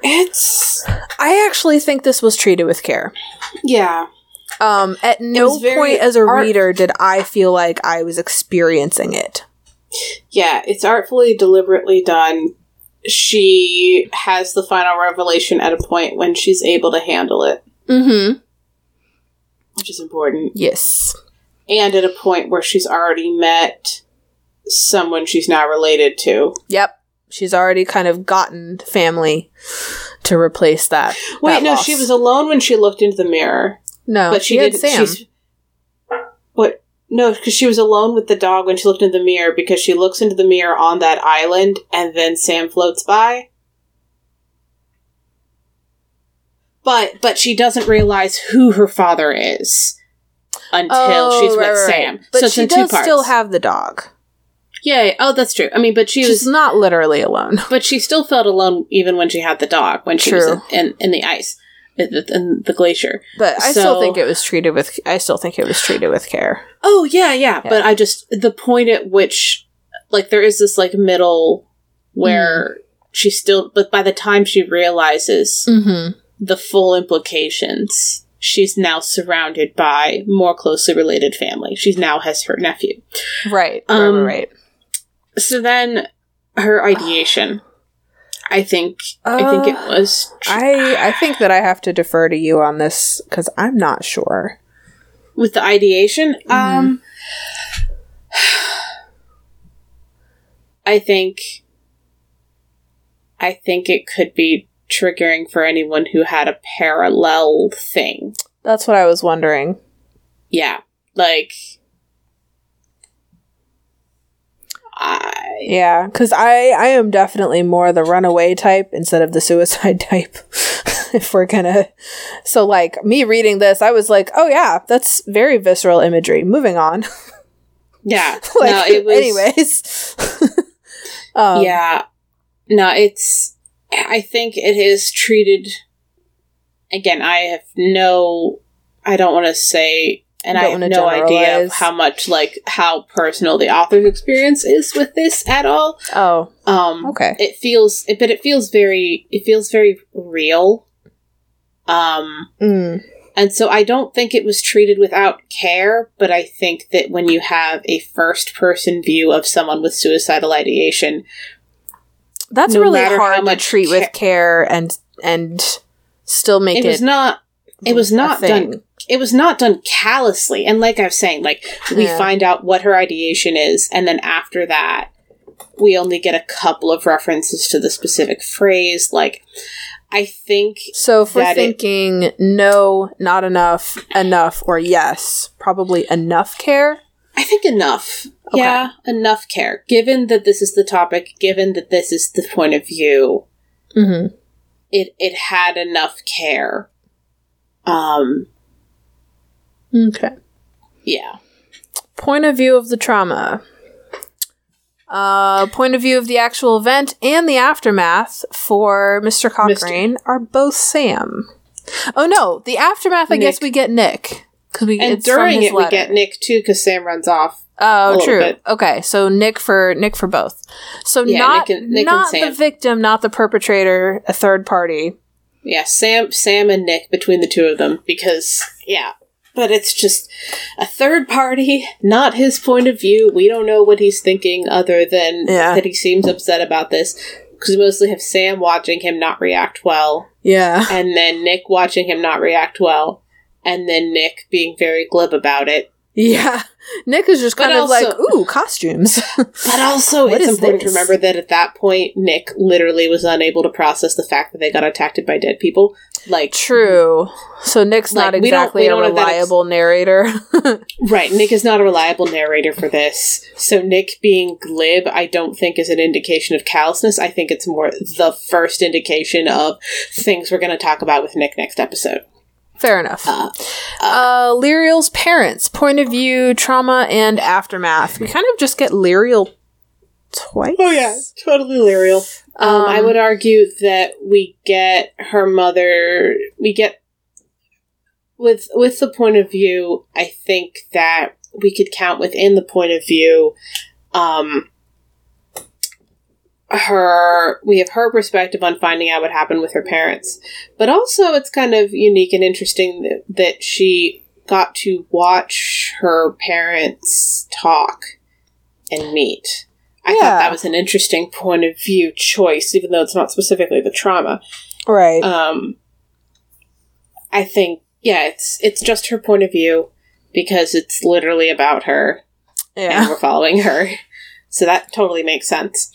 It's I actually think this was treated with care. yeah. Um, at no point as a art- reader did I feel like I was experiencing it. Yeah, it's artfully, deliberately done. She has the final revelation at a point when she's able to handle it, Mm-hmm. which is important. Yes. And at a point where she's already met someone she's now related to. Yep. She's already kind of gotten family to replace that. Wait, that no, loss. she was alone when she looked into the mirror. no, but she, had did Sam. She's, what? No, because she was alone with the dog when she looked into the mirror because she looks into the mirror on that island and then Sam floats by. But but she doesn't realize who her father is until oh, she's Oh, with right, right, Sam. right. But so she does still have the dog. Yeah. Oh, that's true. I mean, but she She's was not literally alone. but she still felt alone even when she had the dog when she was True. in, in, in the ice in the, in the glacier. But I still So- think it was treated with. I still think it was treated with care. Oh yeah, yeah, Yeah. But I just the point at which like there is this like middle where she still but by the time she realizes Mm-hmm. the full implications, she's now surrounded by more closely related family. She now has her nephew. Right. Um, right. So then her ideation. I think I think it Uh, was tr- I I think that I have to defer to you on this because I'm not sure. with the ideation. Mm-hmm. Um I think I think it could be triggering for anyone who had a parallel thing. That's what I was wondering. Yeah. Like I Yeah, because I I am definitely more the runaway type instead of the suicide type. if we're gonna, so like me reading this, I was like, oh yeah, that's very visceral imagery. Moving on. yeah. like, no, it was anyways. um, Yeah. No, it's I think it is treated again, I have no I don't want to say and I have no idea of how much like how personal the author's experience is with this at all. Oh, Um okay. it feels it, but it feels very it feels very real. Um Mm, and so I don't think it was treated without care, but I think that when you have a first person view of someone with suicidal ideation, that's No really hard to treat ca- with care and and still make it it. was not it was not done it was not done callously and like i was saying like we Yeah. find out what her ideation is and then after that we only get a couple of references to the specific phrase like i think So if we're that it- thinking no, not enough, enough, or yes, probably enough care. i think enough Okay. yeah enough care given that this is the topic given that this is the point of view Mm-hmm. it it had enough care um Okay. yeah Point of view of the trauma. Uh, point of view of the actual event and the aftermath for Mr. Cochrane are both Sam. Oh no, the aftermath. I guess we get Nick because we and during it we get nick too because sam runs off Oh, true. bit. Okay, so Nick for Nick for both. So Yeah, not Nick and- Nick not the victim, not the perpetrator, a third party. Yeah, Sam, Sam, and Nick between the two of them because yeah, but it's just a third party, not his point of view. We don't know what he's thinking, other than Yeah. that he seems upset about this because we mostly have Sam watching him not react well, Yeah. and then Nick watching him not react well, and then Nick being very glib about it. Yeah. Nick is just But kind of like, ooh, costumes. But also, it's important this? to remember that at that point, Nick literally was unable to process the fact that they got attacked by dead people. Like, True. So Nick's Like, not we don't- exactly we a don't have that ex- reliable narrator. Right, Nick is not a reliable narrator for this. So Nick being glib, I don't think is an indication of callousness. I think it's more the first indication of things we're going to talk about with Nick next episode. Fair enough. Uh, Uh, Lirael's parents, point of view, trauma, and aftermath. We kind of just get Lirael twice. Oh, yeah, totally Lirael. Um, I Um, would argue that we get her mother. We get with with the point of view. I think that we could count within the point of view. Um, her we have her perspective on finding out what happened with her parents but also it's kind of unique and interesting that, that she got to watch her parents talk and meet i Yeah. thought that was an interesting point of view choice even though it's not specifically the trauma Right. um i think yeah it's it's just her point of view because it's literally about her and yeah. we're following her so that totally makes sense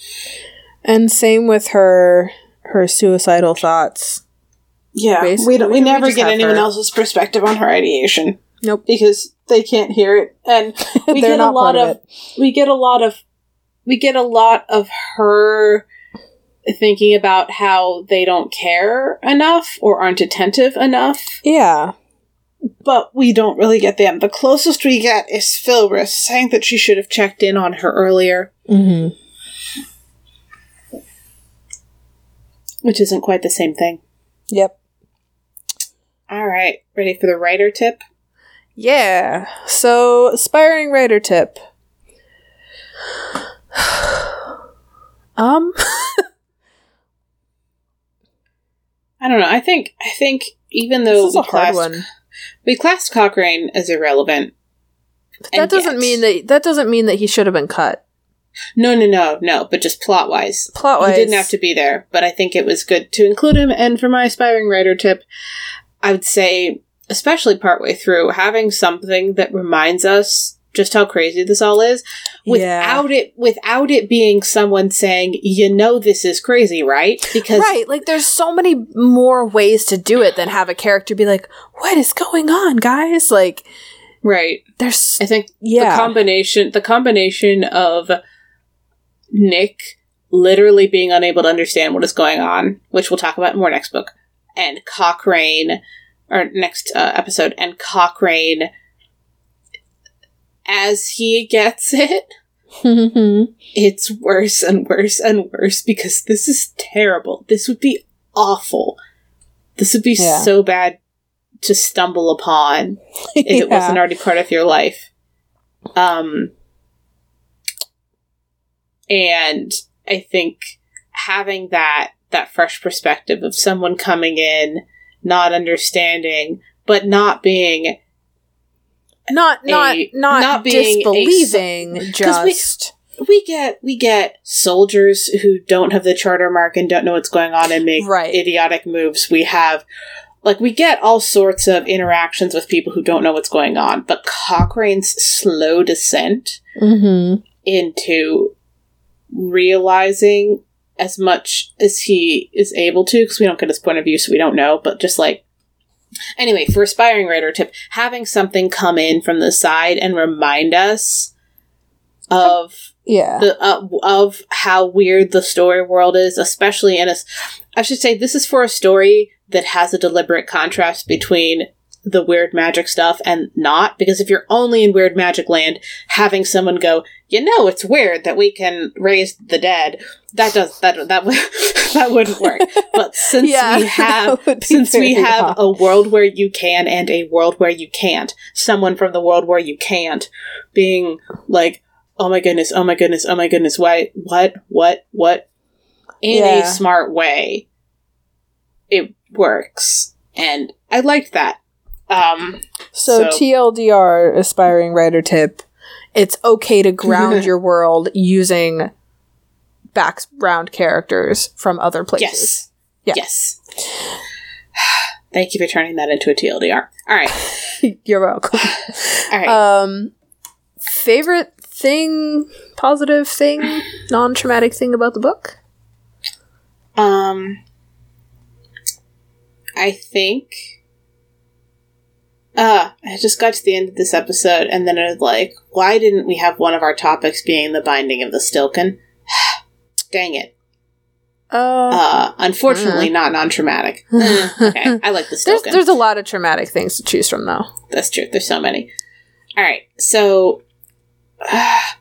And same with her her suicidal thoughts. Yeah, Basically, we don't. We we never get anyone her. else's perspective on her ideation. Nope. because they can't hear it, and we They're get a lot of of, we get a lot of we get a lot of her thinking about how they don't care enough or aren't attentive enough, Yeah. but we don't really get them. The closest we get is Filris saying that she should have checked in on her earlier, Mm-hmm. Which isn't quite the same thing. Yep. All right, ready for the writer tip? Yeah. So, aspiring writer tip. um. I don't know. I think I think even though we hard classed, one. we classed Cochrane as irrelevant. That doesn't yet- mean that that doesn't mean that he should have been cut. No, no, no, no. But just plot wise, Plot wise, he didn't have to be there. But I think it was good to include him. And for my aspiring writer tip, I would say, especially partway through, having something that reminds us just how crazy this all is, without it, without it being someone saying, "You know, this is crazy, right?" Because Right, like there's so many more ways to do it than have a character be like, "What is going on, guys?" Like right. there's I think yeah. the combination the combination of Nick literally being unable to understand what is going on, which we'll talk about more next book, and Cochrane or next uh, episode, and Cochrane as he gets it, it's worse and worse and worse because this is terrible. This would be awful. This would be Yeah. so bad to stumble upon if it wasn't already part of your life. Um, and I think having that that fresh perspective of someone coming in, not understanding, but not being not not a- not, not being a disbelieving, we- just we get we get soldiers who don't have the charter mark and don't know what's going on and make Right. idiotic moves. We have like we get all sorts of interactions with people who don't know what's going on, but Cochrane's slow descent mm-hmm. into realizing as much as he is able to because we don't get his point of view so we don't know but just like anyway for aspiring writer tip having something come in from the side and remind us of yeah. the uh, of how weird the story world is especially in a i should say this is for a story that has a deliberate contrast between the weird magic stuff and not because if you're only in weird magic land having someone go you know it's weird that we can raise the dead that does that that would that wouldn't work but since Yeah, we have that would be since we have odd. a world where you can and a world where you can't someone from the world where you can't being like oh my goodness oh my goodness oh my goodness why what what what in Yeah. a smart way it works and i liked that um So, So- TLDR aspiring writer tip, it's okay to ground your world using background characters from other places. yes Yeah. yes thank you for turning that into a tldr all right You're welcome. all right Um favorite thing, positive thing, non-traumatic thing about the book? Um, I think. Uh, I just got to the end of this episode, and then I was like, why didn't we have one of our topics being the binding of the Stilken? Dang it. Uh, Uh, unfortunately, not non traumatic. okay, I like the Stilken. there's a lot of traumatic things to choose from though. That's true. There's so many. All right. So, all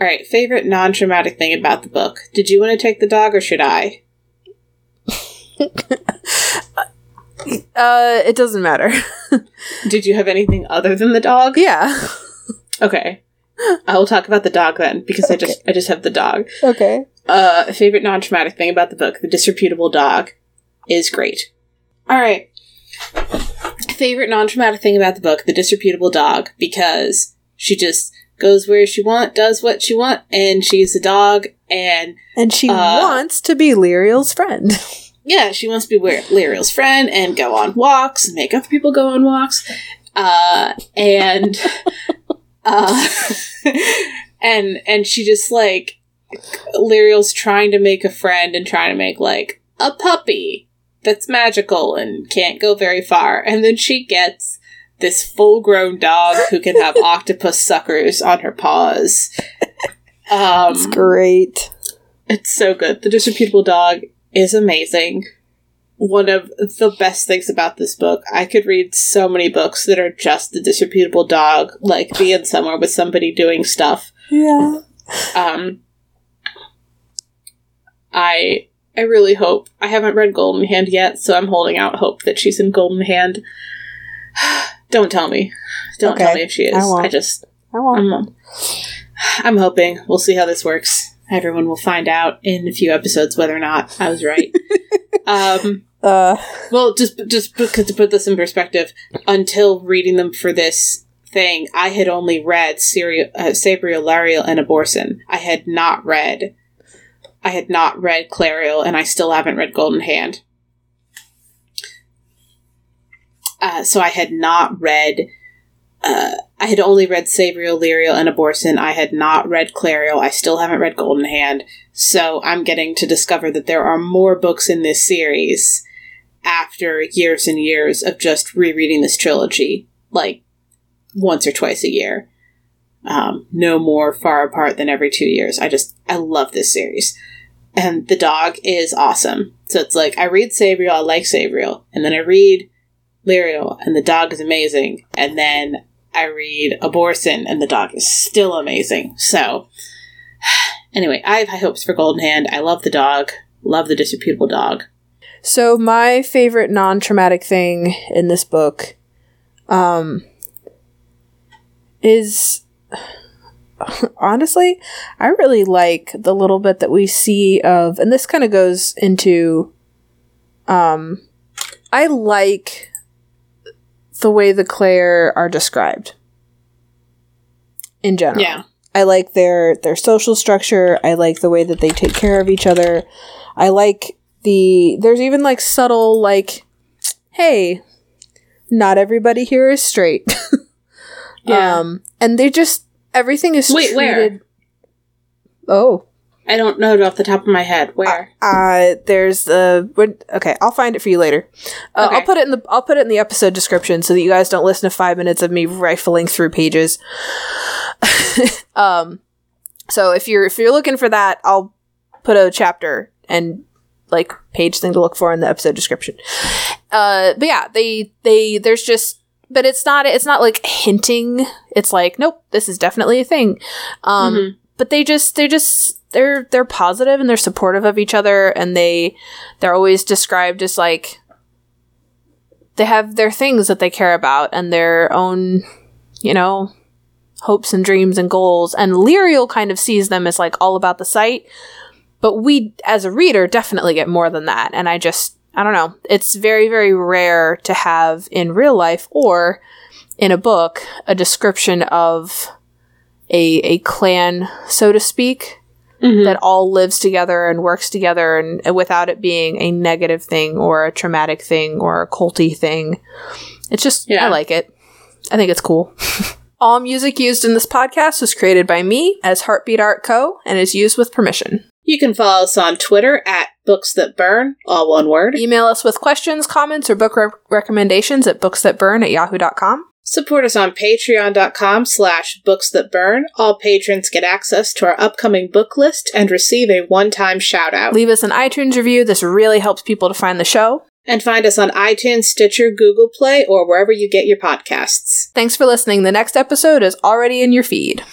right. Favorite non-traumatic thing about the book? Did you want to take the dog, or should I? Uh it doesn't matter. Did you have anything other than the dog? yeah. Okay. I will talk about the dog then because I just I just have the dog. Okay. Uh, favorite non-traumatic thing about the book: the disreputable dog is great. All right. Favorite non-traumatic thing about the book: the disreputable dog, because she just goes where she want, does what she want, and she's a dog, and And she Uh, wants to be Lirael's friend. yeah, she wants to be Lirael's friend and go on walks and make other people go on walks. Uh, and uh, and and she just like Lirael's trying to make a friend and trying to make like a puppy that's magical and can't go very far, and then she gets this full-grown dog who can have octopus suckers on her paws. Um, It's great. it's so good. The disreputable dog is amazing. One of the best things about this book. I could read so many books that are just the disreputable dog, like being somewhere with somebody doing stuff. Yeah. Um, I I really hope. I haven't read Golden Hand yet, so I'm holding out hope that she's in Golden Hand. Don't tell me. Don't tell me if she is. I won't. I just I want. I'm, I'm hoping. We'll see how this works. Everyone will find out in a few episodes whether or not I was right. um, Uh, well, just just to put this in perspective, until reading them for this thing, I had only read Sabriel, uh, and Abhorsen. I had not read. I had not read Clariel, and I still haven't read Golden Hand. Uh, so I had not read. Uh, I had only read Sabriel, Lirael, and Abhorsen. I had not read Clariel. I still haven't read Golden Hand. So I'm getting to discover that there are more books in this series after years and years of just rereading this trilogy, like once or twice a year. Um, no more far apart than every two years. I just, I love this series. And the dog is awesome. So it's like, I read Sabriel, I like Sabriel, and then I read Lirael, and the dog is amazing, and then I read Abhorsen, and the dog is still amazing. So, anyway, I have high hopes for Golden Hand. I love the dog, love the disreputable dog. so my favorite non-traumatic thing in this book, um, is honestly, I really like the little bit that we see of, and this kind of goes into, um, I like the way the Clayr are described in general. Yeah. I like their their social structure. I like the way that they take care of each other. I like the there's even like subtle like hey, not everybody here is straight. Yeah. Um and they just everything is Wait, where? treated Oh, I don't know it off the top of my head. Where? uh there's the okay, I'll find it for you later. Uh, I'll put it in the I'll put it in the episode description so that you guys don't listen to 5 minutes of me rifling through pages. um so if you're if you're looking for that, I'll put a chapter and like page thing to look for in the episode description. Uh but yeah, they they there's just but it's not it's not like hinting. It's like nope, this is definitely a thing. Um Mhm. but they just they just they're they're positive and they're supportive of each other and they they're always described as like they have their things that they care about and their own you know hopes and dreams and goals. And Lirael kind of sees them as like all about the sight. But we as a reader definitely get more than that. And I just I don't know. It's very very rare to have in real life or in a book a description of a a clan so to speak Mhm. that all lives together and works together and, and without it being a negative thing or a traumatic thing or a culty thing. It's just Yeah. I like it. I think it's cool. all music used in this podcast was created by me as Heartbeat Art Co. and is used with permission. You can follow us on Twitter at Books That Burn, all one word. Email us with questions, comments, or book re- recommendations at booksthatburn at yahoo.com. Support us on patreon.com slash books that burn. All patrons get access to our upcoming book list and receive a one-time shout-out. Leave us an iTunes review. This really helps people to find the show. And find us on iTunes, Stitcher, Google Play, or wherever you get your podcasts. Thanks for listening. The next episode is already in your feed.